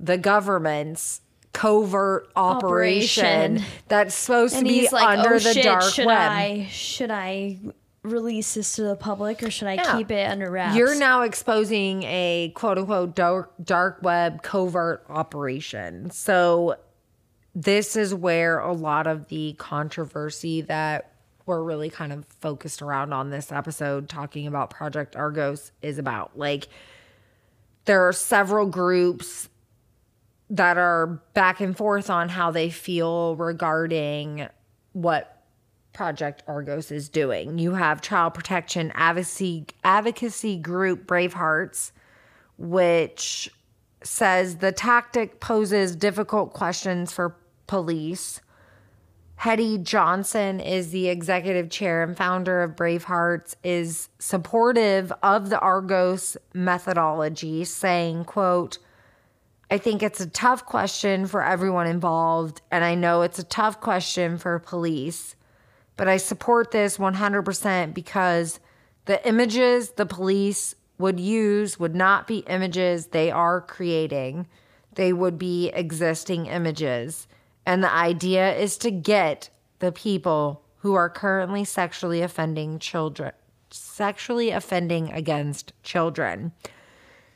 the government's covert operation, Operation. that's supposed and to be like, under oh the shit, dark should web. I should I release this to the public or should I Yeah. keep it under wraps? You're now exposing a quote unquote dark, dark web covert operation. So, this is where a lot of the controversy that we're really kind of focused around on this episode, talking about Project Argos, is about. Like, there are several groups that are back and forth on how they feel regarding what Project Argos is doing. You have child protection advocacy advocacy group Bravehearts, which says the tactic poses difficult questions for police. Hetty Johnston is the executive chair and founder of Bravehearts is supportive of the Argos methodology saying, quote, I think it's a tough question for everyone involved and I know it's a tough question for police but I support this 100% because the images the police would use would not be images they are creating. They would be existing images. And the idea is to get the people who are currently sexually offending children, sexually offending against children.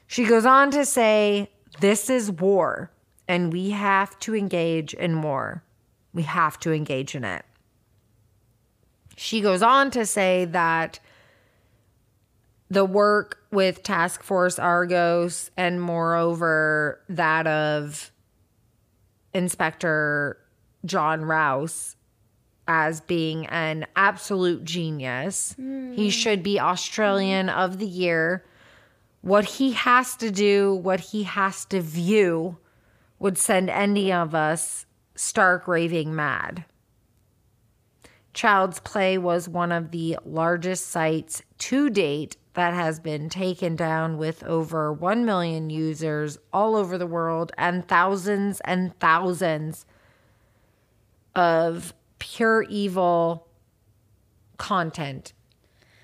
She goes on to say, This is war, and we have to engage in war. We have to engage in it. She goes on to say that the work with Task Force Argos and moreover that of Inspector Jon Rouse as being an absolute genius. He hmm. should be Australian of the year. What he has to do, what he has to view, would send any of us stark raving mad. Child's Play was one of the largest sites to date that has been taken down with over 1 million users all over the world and thousands and thousands of pure evil content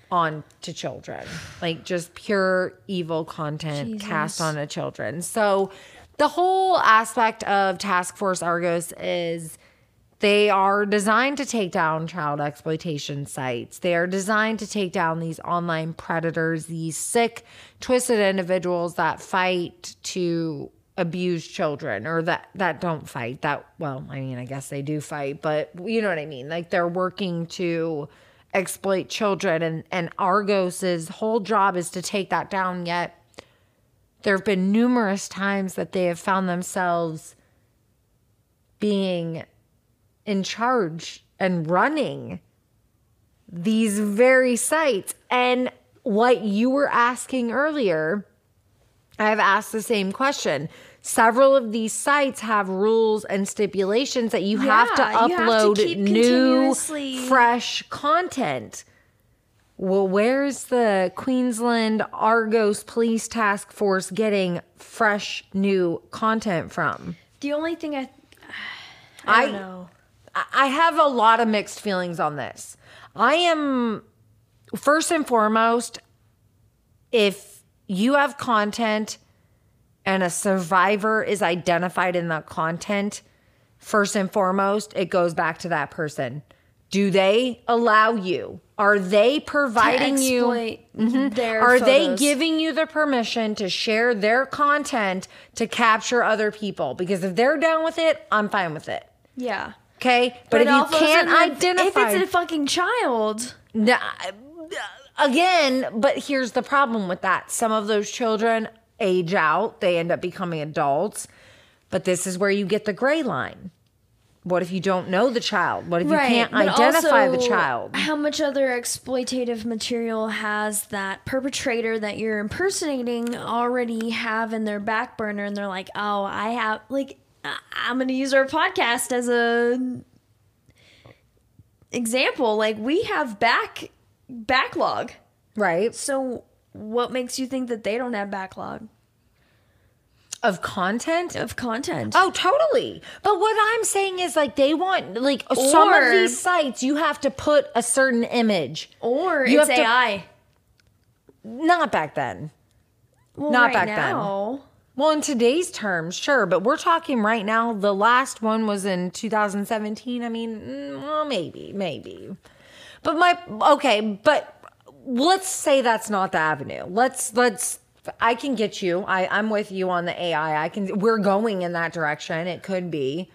on to children. Like just pure evil content cast on to children. So the whole aspect of task force argos is they are designed to take down child exploitation sites. They are designed to take down these online predators, these sick, twisted individuals that fight to abuse children or that that don't fight. That well, I mean, I guess they do fight, but you know what I mean? Like they're working to exploit children and and Argos's whole job is to take that down yet there have been numerous times that they have found themselves being in charge and running these very sites. And what you were asking earlier I've asked the same question. Several of these sites have rules and stipulations that you have to Yeah, you have to upload new fresh content. Well where's the queensland argos police task force getting fresh new content from? The only thing I, I don't I- know. I- have a lot of mixed feelings on this. I am first and foremost if you have content and a survivor is identified in that content, first and foremost, it goes back to that person. Do they allow you? Are they providing you? Mm-hmm. their Are they giving you the permission to share their content to capture other people? Because if they're down with it, I'm fine with it. Yeah. Okay, but, if you all of a can't identify, if it's a fucking child, Nah, uh, again, but here's the problem with that: some of those children age out; they end up becoming adults. But this is where you get the gray line. What if you don't know the child? What if you can't but identify the child? How much other exploitative material has that perpetrator that you're impersonating already have in their back burner? And they're like, oh, I have, like, I'm going to use our podcast as a example. Like, we have back backlog. Right? So, what makes you think that they don't have backlog Of content? of content? Oh, totally. But what I'm saying is like they want like some of these sites you have to put a certain image. or you it's have to- AI. Not back then. Well, not right back then. Well, in today's terms, sure, but we're talking right now. The last one was in 2017. I mean, mm, well, maybe, maybe. But my okay, but let's say that's not the avenue. Let's let's. I can get you. I I'm with you on the AI. I can. We're going in that direction. It could be.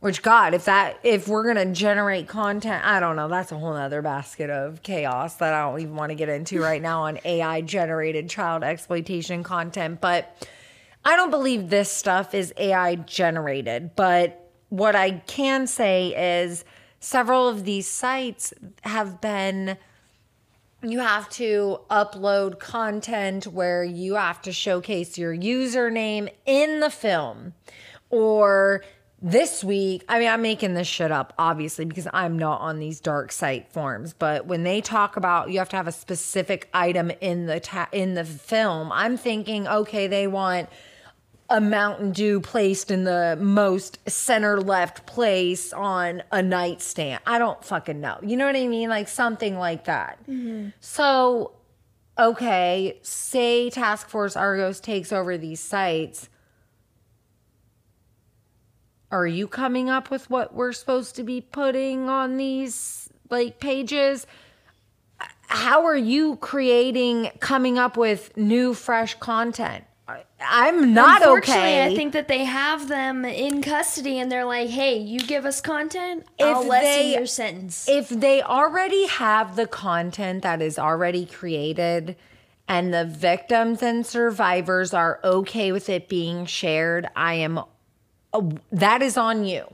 Which God, if that if we're gonna generate content, I don't know. That's a whole other basket of chaos that I don't even want to get into right now on AI generated child exploitation content. But I don't believe this stuff is AI generated. But what I can say is several of these sites have been you have to upload content where you have to showcase your username in the film or this week i mean i'm making this shit up obviously because i'm not on these dark site forms but when they talk about you have to have a specific item in the ta- in the film i'm thinking okay they want a Mountain Dew placed in the most center left place on a nightstand. I don't fucking know. You know what I mean? Like something like that. Mm-hmm. So, okay, say Task Force Argos takes over these sites. Are you coming up with what we're supposed to be putting on these like pages? How are you creating coming up with new fresh content? I'm not Unfortunately, okay. I think that they have them in custody and they're like, hey, you give us content, If I'll lessen they- your sentence. if they already have the content that is already created and the victims and survivors are okay with it being shared, I am uh, that is on you.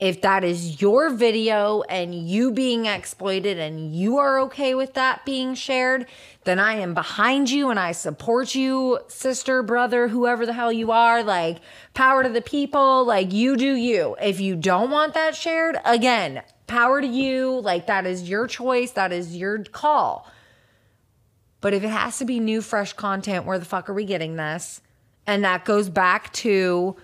If that is your video and you being exploited and you are okay with that being shared, then I am behind you and I support you, sister, brother, whoever the hell you are. Like, power to the people. Like, you do you. If you don't want that shared, again, power to you. Like, that is your choice. That is your call. But if it has to be new, fresh content, where the fuck are we getting this? And that goes back to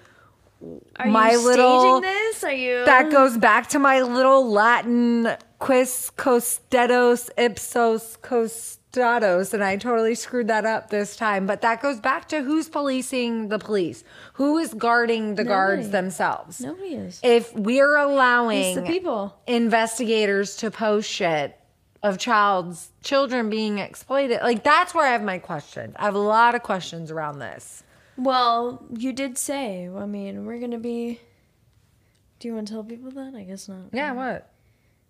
Are my you little- staging this? Are you? that goes back to my little Latin quis costedos ipsos costados, and I totally screwed that up this time. But that goes back to who's policing the police, who is guarding the guards Nobody. themselves. Nobody is. If we're It's allowing the people. investigators to post shit of child's children being exploited, like that's where I have my questions. I have a lot of questions around this. Well, you did say. I mean, we're gonna be. Do you want to tell people that? I guess not. Yeah, what?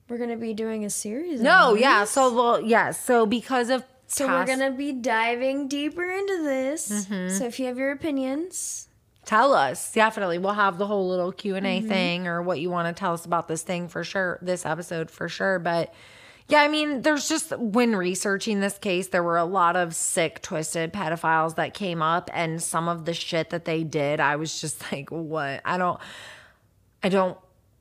we're gonna be doing a series. No, on yeah. So well, yeah. So because of So we're gonna be diving deeper into this. Mm-hmm. So if you have your opinions, tell us definitely. We'll have the whole little Q and A Mm-hmm. thing or what you want to tell us about this thing for sure. This episode for sure, but. Yeah, I mean, there's just when researching this case, there were a lot of sick, twisted pedophiles that came up, and some of the shit that they did, I was just *laughs* like, what? I don't, I don't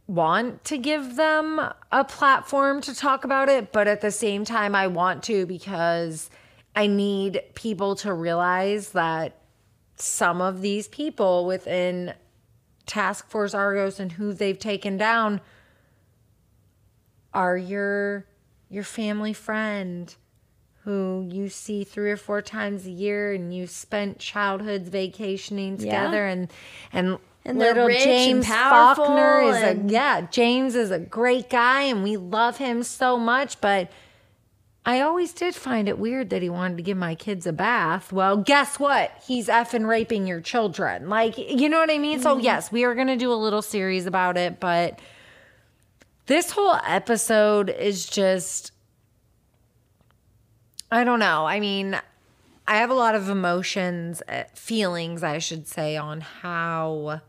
want to give them a platform to talk about it, but at the same time, I want to because I need people to realize that some of these people within Task Force Argos and who they've taken down are your your family friend who you see three or four times a year and you spent childhoods vacationing Yeah. together and and And little and James powerful Faulkner is a yeah, James is a great guy and we love him so much, but I always did find it weird that he wanted to give my kids a bath. Well, guess what? He's effing raping your children. Like, you know what I mean? So, mm-hmm. yes, we are going to do a little series about it, but this whole episode is just, I don't know. I mean, I have a lot of emotions, uh, feelings, I should say, on how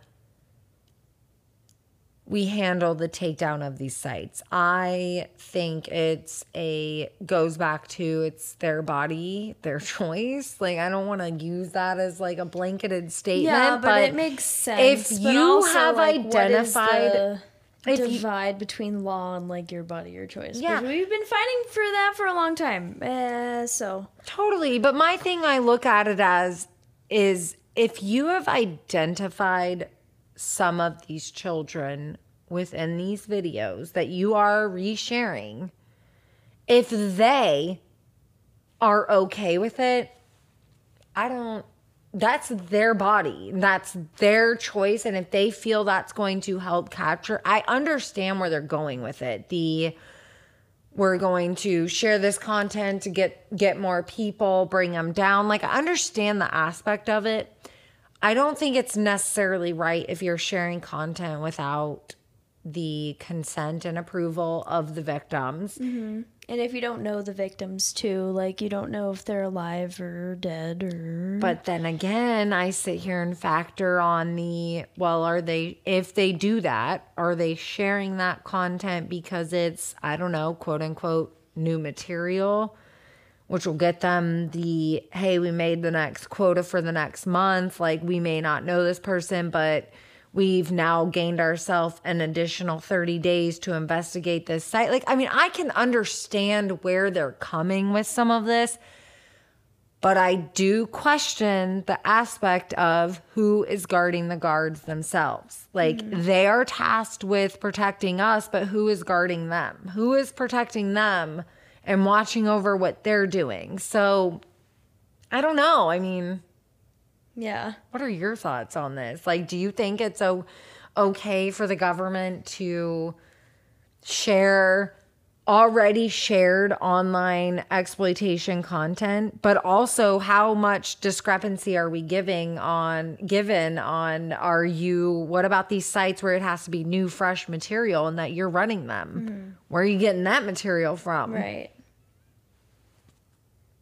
we handle the takedown of these sites. I think it's a goes back to it's their body, their *laughs* choice. Like I don't want to use that as like a blanketed statement, yeah, but, it makes sense. If but you have like, identified the if you- divide between law and like your body, your choice. Yeah. Because we've been fighting for that for a long time. Uh, so Totally. But my thing I look at it as is if you have identified some of these children within these videos that you are resharing, if they are okay with it, I don't that's their body. That's their choice. And if they feel that's going to help capture, I understand where they're going with it. The we're going to share this content to get get more people, bring them down. Like I understand the aspect of it. I don't think it's necessarily right if you're sharing content without the consent and approval of the victims. Mm-hmm. and if you don't know the victims too, like you don't know if they're alive or dead or But then again, I sit here and factor on the well, are they, if they do that, are they sharing that content because it's, I don't know, quote unquote, new material, which will get them the, hey, we made the next quota for the next month. Like we may not know this person, but we've now gained ourselves an additional 30 days to investigate this site. Like, I mean, I can understand where they're coming with some of this but I do question the aspect of who is guarding the guards themselves. Like mm-hmm. they are tasked with protecting us, but who is guarding them? Who is protecting them and watching over what they're doing? So I don't know. I mean, yeah. what are your thoughts on this? Like, do you think it's o- okay for the government to share already shared online exploitation content, but also how much discrepancy are we giving on given on are you what about these sites where it has to be new fresh material and that you're running them? Hmm. Where are you getting that material from? Right.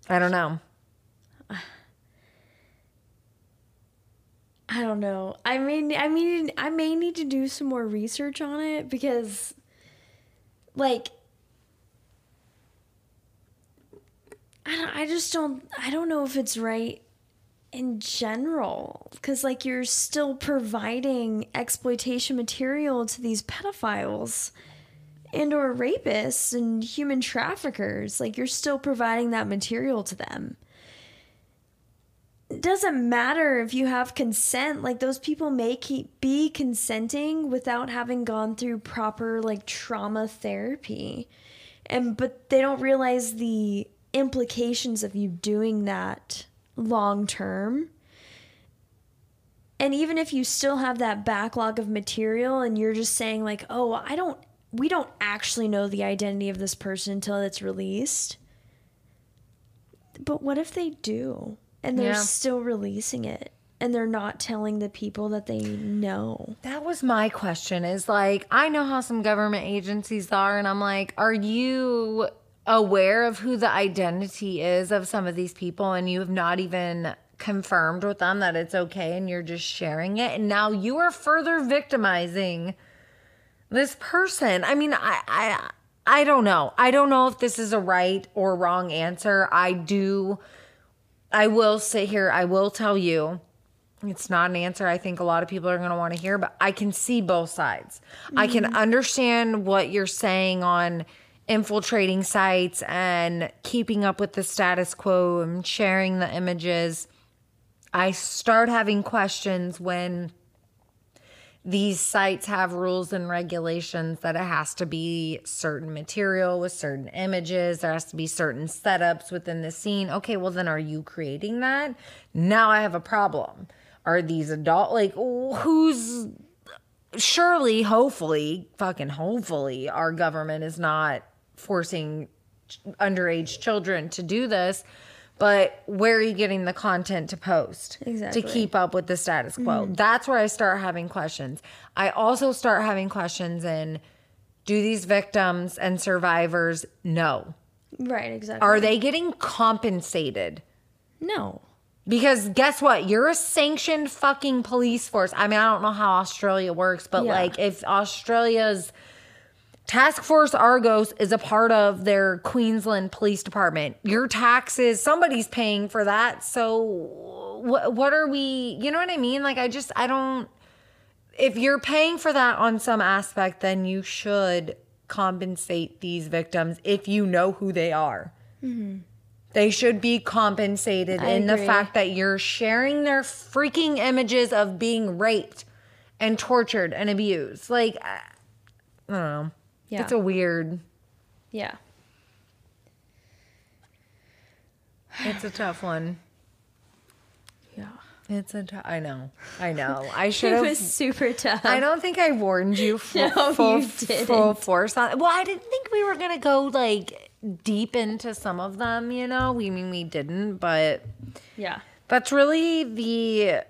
I don't know. I don't know. I mean, I mean, I may need to do some more research on it because, like, I don't, I just don't. I don't know if it's right in general because, like, you're still providing exploitation material to these pedophiles and or rapists and human traffickers. Like, you're still providing that material to them doesn't matter if you have consent. Like those people may keep be consenting without having gone through proper like trauma therapy. And but they don't realize the implications of you doing that long term. And even if you still have that backlog of material and you're just saying like oh i don't we don't actually know the identity of this person until it's released but what if they do and they're Yeah. still releasing it and they're not telling the people that they know. That was my question is like, I know how some government agencies are, and I'm like, are you aware of who the identity is of some of these people and you have not even confirmed with them that it's okay and you're just sharing it? And now you are further victimizing this person. I mean, I, I, I don't know. I don't know if this is a right or wrong answer. I do, I will sit here, I will tell you it's not an answer I think a lot of people are going to want to hear, but I can see both sides. Mm-hmm. I can understand what you're saying on infiltrating sites and keeping up with the status quo and sharing the images. I start having questions when these sites have rules and regulations that it has to be certain material with certain images. There has to be certain setups within the scene. Okay, well, then are you creating that? Now I have a problem are these adult like who's surely hopefully fucking hopefully our government is not forcing underage children to do this but where are you getting the content to post exactly. to keep up with the status quo mm-hmm. that's where i start having questions i also start having questions in do these victims and survivors know right exactly are they getting compensated no because guess what? You're a sanctioned fucking police force. I mean, I don't know how Australia works, but yeah. like if Australia's Task Force Argos is a part of their Queensland Police Department, your taxes, somebody's paying for that. So what what are we, you know what I mean? Like I just I don't if you're paying for that on some aspect, then you should compensate these victims if you know who they are. hmm they should be compensated I in agree. the fact that you're sharing their freaking images of being raped and tortured and abused. Like, I don't know. Yeah. It's a weird. Yeah. It's a tough one. Yeah. It's a. T- I know. I *laughs* know. I should have. it was super tough. I don't think I warned you *laughs* full, no, full, you didn't. full force on. Well, I didn't think we were gonna go like deep into some of them, you know. We mean we didn't, but yeah. That's really the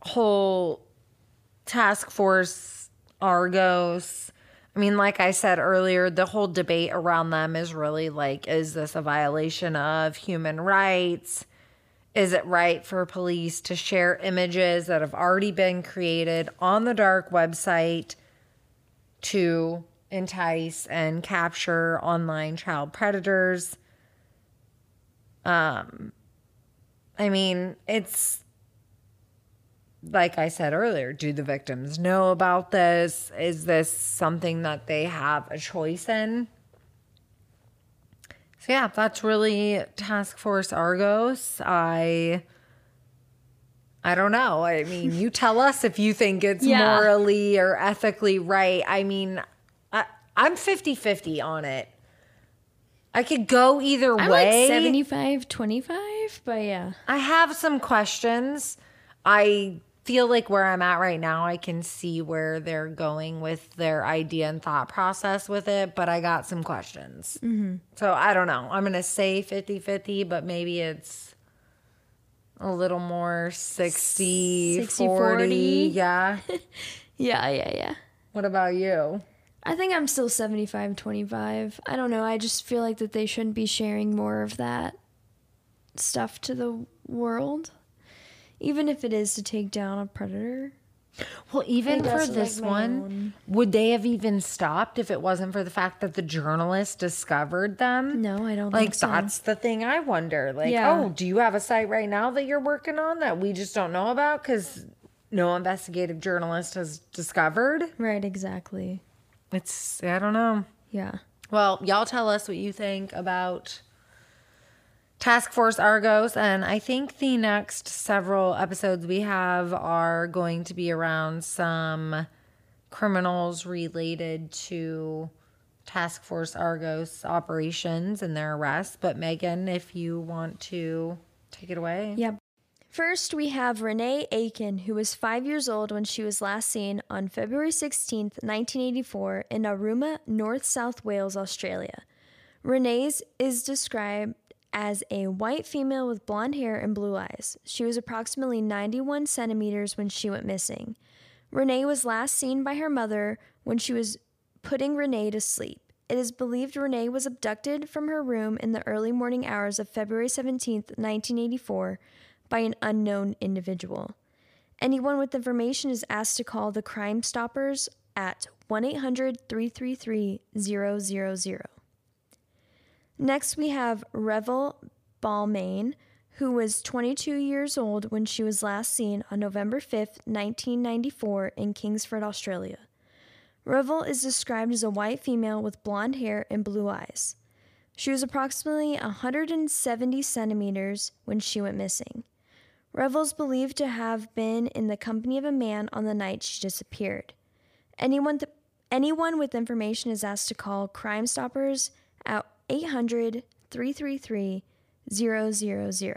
whole task force Argos. I mean, like I said earlier, the whole debate around them is really like is this a violation of human rights? Is it right for police to share images that have already been created on the dark website to entice and capture online child predators. Um, I mean, it's like I said earlier, do the victims know about this? Is this something that they have a choice in? So yeah, that's really Task Force Argos. I I don't know. I mean, you *laughs* tell us if you think it's yeah. morally or ethically right. I mean, I'm 50 50 on it. I could go either I'm way. Like 75 25, but yeah. I have some questions. I feel like where I'm at right now, I can see where they're going with their idea and thought process with it, but I got some questions. Mm-hmm. So I don't know. I'm going to say 50 50, but maybe it's a little more 60, 60 40. 40. Yeah. *laughs* yeah, yeah, yeah. What about you? I think I'm still 75 25. I don't know. I just feel like that they shouldn't be sharing more of that stuff to the world. Even if it is to take down a predator. Well, even for this like one, own. would they have even stopped if it wasn't for the fact that the journalist discovered them? No, I don't like so. that's the thing I wonder. Like, yeah. oh, do you have a site right now that you're working on that we just don't know about cuz no investigative journalist has discovered? Right, exactly. It's I don't know. Yeah. Well, y'all tell us what you think about Task Force Argos, and I think the next several episodes we have are going to be around some criminals related to Task Force Argos operations and their arrests. But Megan, if you want to take it away. Yeah. First, we have Renee Aiken, who was five years old when she was last seen on February 16, 1984, in Narooma, North South Wales, Australia. Renee's is described as a white female with blonde hair and blue eyes. She was approximately 91 centimeters when she went missing. Renee was last seen by her mother when she was putting Renee to sleep. It is believed Renee was abducted from her room in the early morning hours of February 17, 1984, by an unknown individual. Anyone with information is asked to call the Crime Stoppers at 1 800 333 000. Next, we have Revel Balmain, who was 22 years old when she was last seen on November 5, 1994, in Kingsford, Australia. Revel is described as a white female with blonde hair and blue eyes. She was approximately 170 centimeters when she went missing. Revel is believed to have been in the company of a man on the night she disappeared. Anyone, th- anyone with information is asked to call Crime Stoppers at 800 333 000.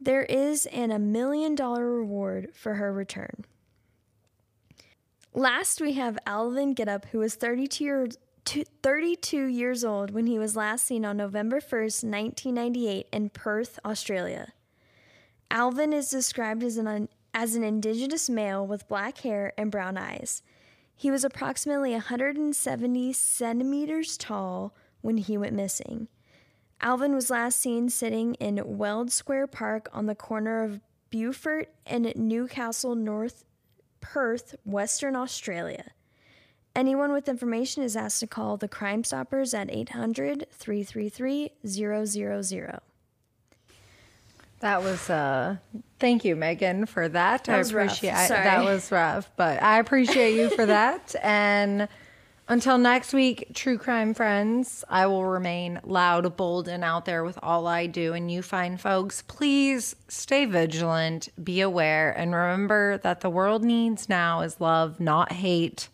There is an a million dollar reward for her return. Last, we have Alvin Getup, who was 32 years, 32 years old when he was last seen on November 1st, 1998, in Perth, Australia. Alvin is described as an, as an indigenous male with black hair and brown eyes. He was approximately 170 centimeters tall when he went missing. Alvin was last seen sitting in Weld Square Park on the corner of Beaufort and Newcastle North Perth, Western Australia. Anyone with information is asked to call the Crime Stoppers at 800 333 000. That was uh thank you, Megan, for that. That was I appreciate I- that was rough, but I appreciate you for that. *laughs* And until next week, true crime friends, I will remain loud, bold, and out there with all I do. And you fine folks, please stay vigilant, be aware, and remember that the world needs now is love, not hate.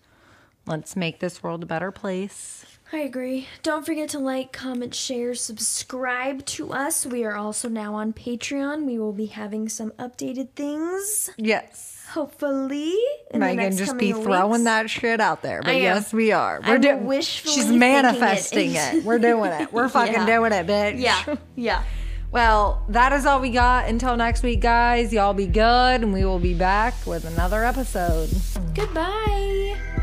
Let's make this world a better place. I agree. Don't forget to like, comment, share, subscribe to us. We are also now on Patreon. We will be having some updated things, Yes. Hopefully. Megan just be throwing weeks. that shit out there. But yes, we are. We're doing. wishfully She's thinking it. manifesting it. We're doing it. We're *laughs* fucking Yeah. doing it, bitch. Yeah, yeah. Well, that is all we got. Until next week, guys. Y'all be good, and we will be back with another episode. Goodbye.